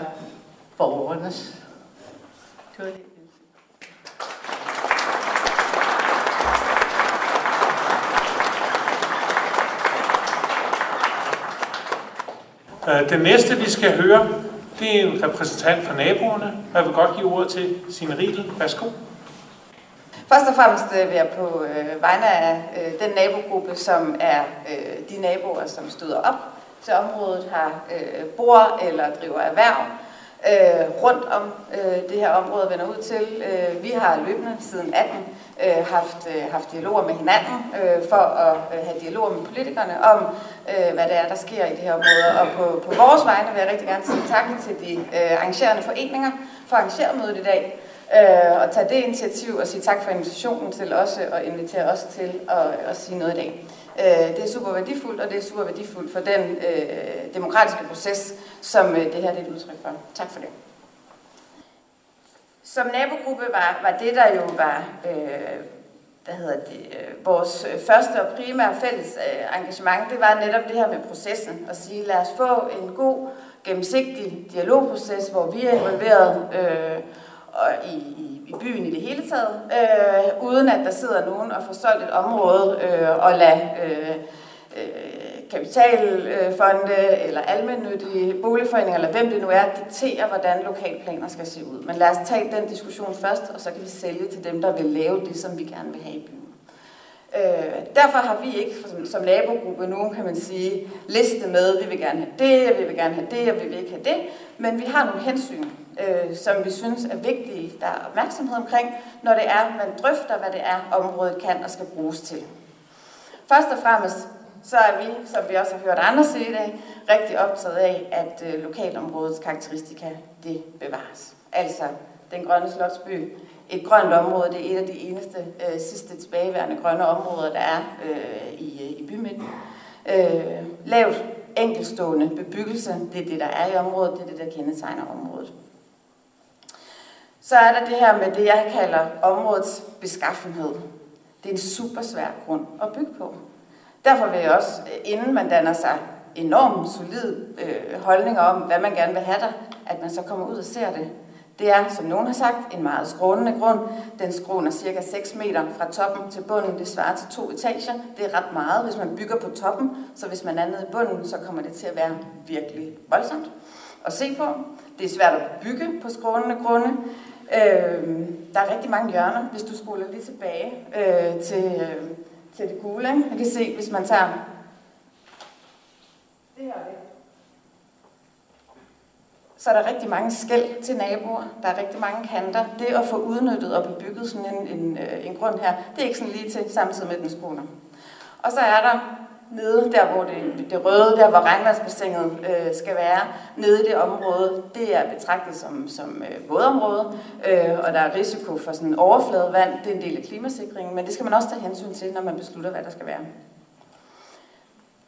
borgernes. Det var det. Øh, den næste, vi skal høre, det er en repræsentant for naboerne. Jeg vil godt give ordet til Signe Riedel. Værsgo. Først og fremmest øh, vil jeg på øh, vegne af øh, den nabogruppe, som er øh, de naboer, som støder op til området, har øh, bor eller driver erhverv øh, rundt om øh, det her område vender ud til. Øh, vi har løbende siden 18 øh, haft, øh, haft dialoger med hinanden øh, for at øh, have dialoger med politikerne om, øh, hvad det er, der sker i det her område. Og på, på vores vegne vil jeg rigtig gerne sige tak til de øh, arrangerende foreninger for at arrangere mødet i dag. Øh, og tage det initiativ og sige tak for invitationen til også at invitere os til at, at sige noget i dag. Øh, det er super værdifuldt, og det er super værdifuldt for den øh, demokratiske proces, som øh, det her er et udtryk for. Tak for det. Som nabogruppe var, var det, der jo var øh, hvad hedder det, øh, vores første og primære fælles øh, engagement, det var netop det her med processen. At sige, lad os få en god, gennemsigtig dialogproces, hvor vi er involveret øh, og i, i, i byen i det hele taget, øh, uden at der sidder nogen og får solgt et område øh, og lade øh, øh, kapitalfonde eller almennyttige boligforeninger, eller hvem det nu er, diktere, hvordan lokalplaner skal se ud. Men lad os tage den diskussion først, og så kan vi sælge til dem, der vil lave det, som vi gerne vil have i byen. Øh, derfor har vi ikke som, som nabogruppe nogen, kan man sige, liste med, vi vil gerne have det, og vi vil gerne have det, og vi vil ikke have det, men vi har nogle hensyn, øh, som vi synes er vigtige, der er opmærksomhed omkring, når det er, man drøfter, hvad det er, området kan og skal bruges til. Først og fremmest så er vi, som vi også har hørt andre sige i dag, rigtig optaget af, at øh, lokalområdets karakteristika, det bevares. Altså den grønne slotsby, et grønt område, det er et af de eneste øh, sidste tilbageværende grønne områder, der er øh, i, øh, i bymidten. Øh, lavt enkelstående bebyggelse, det er det, der er i området, det er det, der kendetegner området. Så er der det her med det, jeg kalder områdets beskaffenhed. Det er en super svær grund at bygge på. Derfor vil jeg også, øh, inden man danner sig enormt solid øh, holdninger om, hvad man gerne vil have der, at man så kommer ud og ser det. Det er, som nogen har sagt, en meget skrånende grund. Den skråner cirka 6 meter fra toppen til bunden. Det svarer til to etager. Det er ret meget, hvis man bygger på toppen. Så hvis man er nede i bunden, så kommer det til at være virkelig voldsomt at se på. Det er svært at bygge på skrånende grunde. Øh, der er rigtig mange hjørner, hvis du spoler lige tilbage øh, til, øh, til det gule. Ikke? Man kan se, hvis man tager det her væk, så er der rigtig mange skæld til naboer. Der er rigtig mange kanter. Det at få udnyttet og bebygget sådan en, en, øh, en grund her, det er ikke sådan lige til samtidig med den skole. Og så er der nede, der hvor det, det røde, der hvor regnvandsbassinet øh, skal være, nede i det område, det er betragtet som, som øh, vådområde, øh, og der er risiko for sådan overfladevand, det er en del af klimasikringen, men det skal man også tage hensyn til, når man beslutter, hvad der skal være.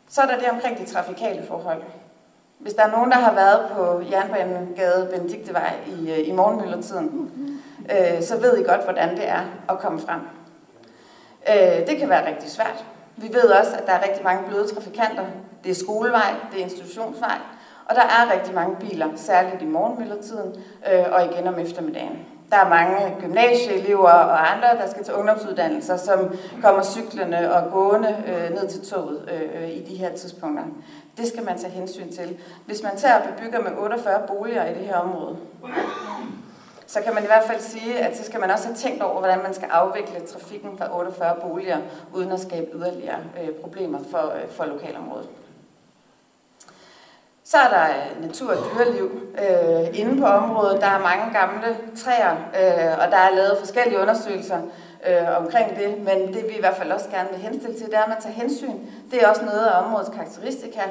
Så er der det omkring de trafikale forhold. Hvis der er nogen, der har været på Jernbanegade Benediktevej i, øh, i morgenmyldertiden, øh, så ved I godt, hvordan det er at komme frem. Øh, det kan være rigtig svært. Vi ved også, at der er rigtig mange bløde trafikanter. Det er skolevej, det er institutionsvej, og der er rigtig mange biler, særligt i morgenmøllertiden øh, og igen om eftermiddagen. Der er mange gymnasieelever og andre, der skal til ungdomsuddannelser, som kommer cyklerne og gående øh, ned til toget øh, i de her tidspunkter. Det skal man tage hensyn til. Hvis man tager og bebygger med 48 boliger i det her område, så kan man i hvert fald sige, at så skal man også have tænkt over, hvordan man skal afvikle trafikken fra 48 boliger, uden at skabe yderligere øh, problemer for, øh, for lokalområdet. Så er der øh, natur- og dyreliv øh, inde på området. Der er mange gamle træer, øh, og der er lavet forskellige undersøgelser øh, omkring det. Men det vi i hvert fald også gerne vil henstille til, det er, at man tager hensyn. Det er også noget af områdets karakteristika.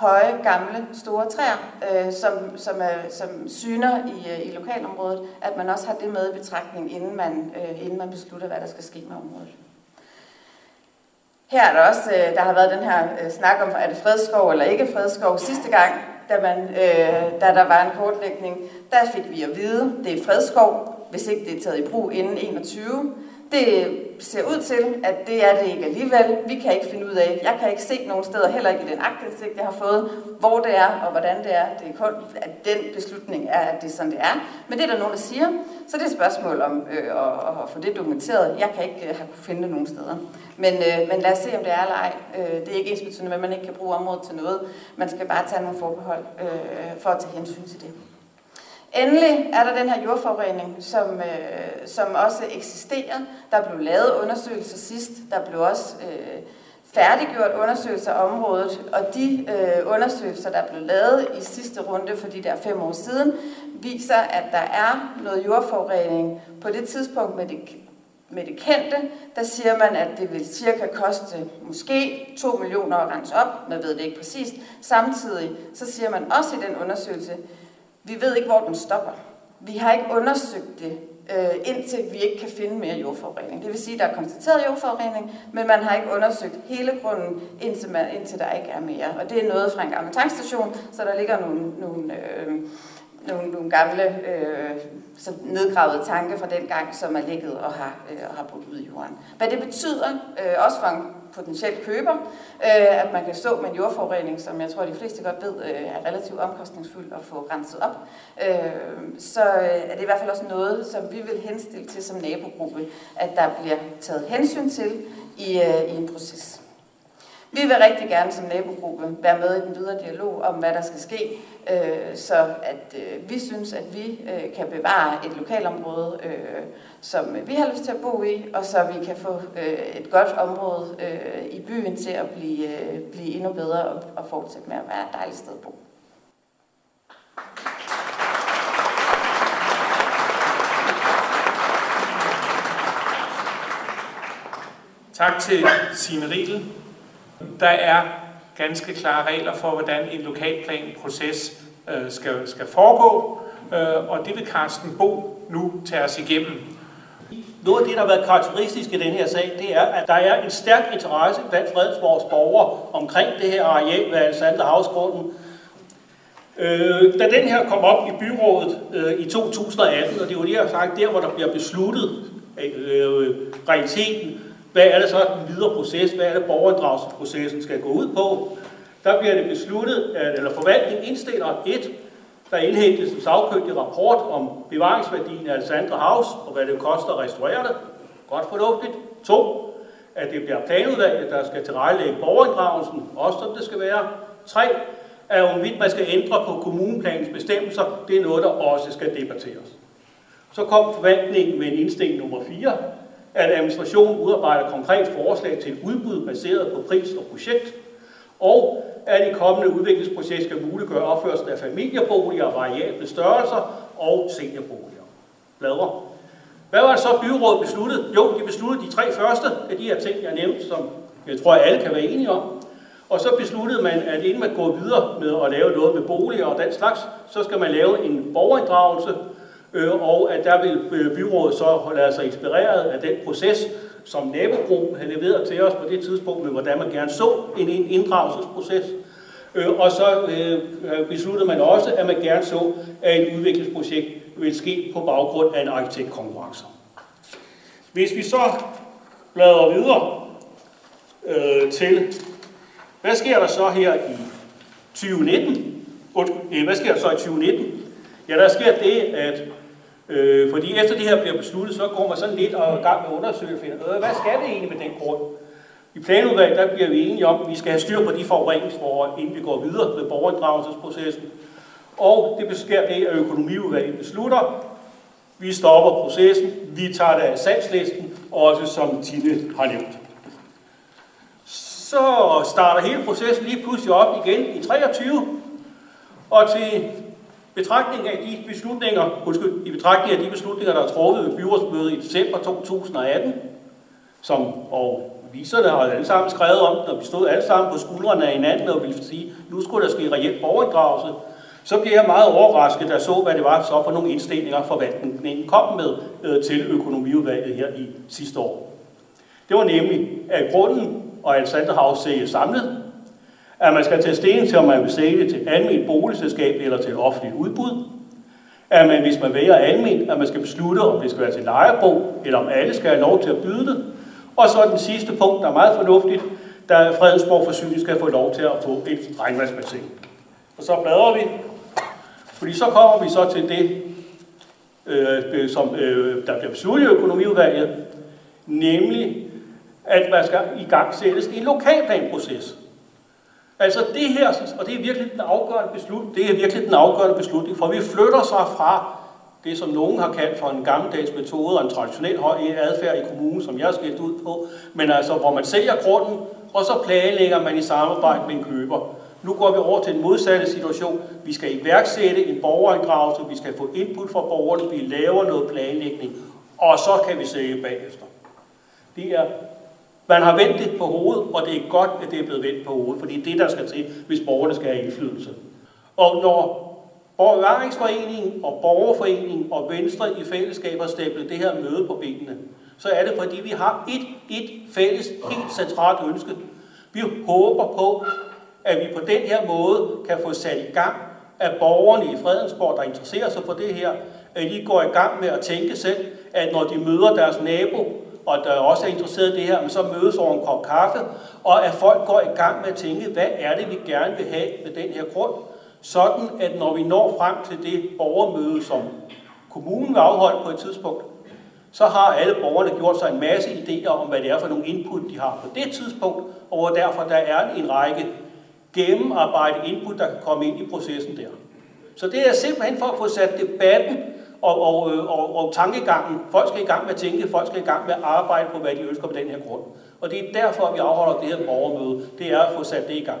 Høje, gamle, store træer, øh, som, som, er, som syner i, øh, i lokalområdet. At man også har det med i betragtning, inden man, øh, inden man beslutter, hvad der skal ske med området. Her er der også, øh, der har været den her øh, snak om, er det fredskov eller ikke fredskov. Sidste gang, da, man, øh, da der var en kortlægning, der fik vi at vide, det er fredskov, hvis ikke det er taget i brug inden 21. Det ser ud til, at det er det ikke alligevel. Vi kan ikke finde ud af, jeg kan ikke se nogen steder, heller ikke i den aktindsigt, jeg har fået, hvor det er og hvordan det er. Det er kun, at den beslutning er, at det er sådan, det er. Men det er der nogen, der siger. Så det er et spørgsmål om øh, at, at få det dokumenteret. Jeg kan ikke øh, have kunne finde det nogen steder. Men, øh, men lad os se, om det er eller ej. Øh, det er ikke ens betydende at man ikke kan bruge området til noget. Man skal bare tage nogle forbehold øh, for at tage hensyn til det. Endelig er der den her jordforurening, som, øh, som også eksisterer. Der blev lavet undersøgelser sidst. Der blev også øh, færdiggjort undersøgelser af området. Og de øh, undersøgelser, der blev lavet i sidste runde for det der fem år siden, viser, at der er noget jordforurening på det tidspunkt med det, med det kendte. Der siger man, at det vil cirka koste måske 2 millioner at rense op. Man ved det ikke præcist. Samtidig så siger man også i den undersøgelse, vi ved ikke, hvor den stopper. Vi har ikke undersøgt det, øh, indtil vi ikke kan finde mere jordforurening. Det vil sige, at der er konstateret jordforurening, men man har ikke undersøgt hele grunden, indtil, man, indtil der ikke er mere. Og det er noget fra en gammel tankstation, så der ligger nogle, nogle, øh, nogle, nogle gamle øh, så nedgravede tanke fra den gang, som er ligget og har, øh, og har brugt ud i jorden. Hvad det betyder, øh, også for en potentiel køber, øh, at man kan stå med en jordforurening, som jeg tror, de fleste godt ved, øh, er relativt omkostningsfuld at få renset op, øh, så øh, er det i hvert fald også noget, som vi vil henstille til som nabogruppe, at der bliver taget hensyn til i, øh, i en proces. Vi vil rigtig gerne som nabogruppe være med i den videre dialog om, hvad der skal ske, øh, så at øh, vi synes, at vi øh, kan bevare et lokalområde, øh, som vi har lyst til at bo i, og så vi kan få øh, et godt område øh, i byen til at blive, øh, blive endnu bedre og, og fortsætte med at være et dejligt sted at bo. Tak til Signe Riedel. Der er ganske klare regler for, hvordan en lokalplanproces øh, skal, skal foregå, øh, og det vil Carsten Bo nu tage os igennem. Noget af det, der har været karakteristisk i den her sag, det er, at der er en stærk interesse blandt Fredensborgs borgere omkring det her areal ved Alexander Havsgrunden. Øh, da den her kom op i byrådet øh, i 2018, og det var det, jeg har sagt, der hvor der bliver besluttet øh, realiteten, hvad er det så den videre proces, hvad er det borgerinddragelsesprocessen skal gå ud på, der bliver det besluttet, at, eller forvaltningen indstiller et, der indhentes en sagkyndig rapport om bevaringsværdien af Alexandra House, og hvad det koster at restaurere det. Godt fornuftigt. To, at det bliver planudvalget, der skal tilrettelægge borgerinddragelsen, også som det skal være. Tre, at hvorvidt man skal ændre på kommuneplanens bestemmelser, det er noget, der også skal debatteres. Så kom forvaltningen med en indstilling nummer 4, at administrationen udarbejder konkret forslag til et udbud baseret på pris og projekt, og at i kommende udviklingsprojekt skal muliggøre opførsel af familieboliger variable størrelser og seniorboliger. Bladre. Hvad var det så byrådet besluttet? Jo, de besluttede de tre første af de her ting, jeg nævnte, som jeg tror, alle kan være enige om. Og så besluttede man, at inden man går videre med at lave noget med boliger og den slags, så skal man lave en borgerinddragelse, Øh, og at der vil øh, byrådet så lade sig inspireret af den proces, som nabogruppen havde leveret til os på det tidspunkt, med hvordan man gerne så en inddragelsesproces. Øh, og så øh, besluttede man også, at man gerne så, at et udviklingsprojekt vil ske på baggrund af en arkitektkonkurrence. Hvis vi så bladrer videre øh, til, hvad sker der så her i 2019? Hvad sker der så i 2019? Ja, der sker det, at Øh, fordi efter det her bliver besluttet, så går man sådan lidt og i gang med at undersøge finder, øh, hvad skal vi egentlig med den grund? I planudvalget, der bliver vi enige om, at vi skal have styr på de forureningsforhold, inden vi går videre med borgerinddragelsesprocessen. Og det sker det, at økonomiudvalget beslutter. Vi stopper processen, vi tager det af salgslisten, også som Tine har nævnt. Så starter hele processen lige pludselig op igen i 23, og til betragtning af de beslutninger, undskyld, i betragtning af de beslutninger, der er truffet ved byrådsmødet i december 2018, som, og viserne har alle sammen skrevet om, når vi stod alle sammen på skuldrene af hinanden og ville sige, nu skulle der ske reelt borgerinddragelse, så blev jeg meget overrasket, da jeg så, hvad det var så for nogle indstillinger, forvaltningen kom med øh, til økonomiudvalget her i sidste år. Det var nemlig, at grunden og Alexander har sælges samlet, at man skal tage stilling til, om man vil sælge til almindeligt boligselskab eller til et offentligt udbud. At man, hvis man vælger almindeligt, at man skal beslutte, om det skal være til lejerbo, eller om alle skal have lov til at byde det. Og så den sidste punkt, der er meget fornuftigt, der Fredensborg Forsyning skal få lov til at få et regnvandsbassin. Og så bladrer vi, fordi så kommer vi så til det, øh, som øh, der bliver besluttet i økonomiudvalget, nemlig at man skal i gang sættes en lokalplanproces. Altså det her, og det er virkelig den afgørende beslutning, det er virkelig den afgørende beslutning, for vi flytter sig fra det, som nogen har kaldt for en gammeldags metode og en traditionel høj adfærd i kommunen, som jeg skal skilt ud på, men altså hvor man sælger grunden, og så planlægger man i samarbejde med en køber. Nu går vi over til en modsatte situation. Vi skal iværksætte en borgerinddragelse, vi skal få input fra borgerne, vi laver noget planlægning, og så kan vi sælge bagefter. Det er man har vendt det på hovedet, og det er godt, at det er blevet vendt på hovedet, fordi det er det, der skal til, hvis borgerne skal have indflydelse. Og når Bevaringsforeningen og Borgerforeningen og Venstre i fællesskab har stablet det her møde på benene, så er det, fordi vi har et, et fælles, helt centralt ønske. Vi håber på, at vi på den her måde kan få sat i gang, at borgerne i Fredensborg, der interesserer sig for det her, at de går i gang med at tænke selv, at når de møder deres nabo, og der også er interesseret i det her, men så mødes over en kop kaffe, og at folk går i gang med at tænke, hvad er det, vi gerne vil have med den her grund, sådan at når vi når frem til det borgermøde, som kommunen vil afholde på et tidspunkt, så har alle borgerne gjort sig en masse idéer om, hvad det er for nogle input, de har på det tidspunkt, og hvor derfor der er en række gennemarbejdet input, der kan komme ind i processen der. Så det er simpelthen for at få sat debatten og, og, øh, og, og tankegangen. Folk skal i gang med at tænke, folk skal i gang med at arbejde på, hvad de ønsker på den her grund. Og det er derfor, at vi afholder det her borgermøde. Det er at få sat det i gang.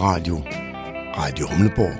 Radio. Radio Humleborg.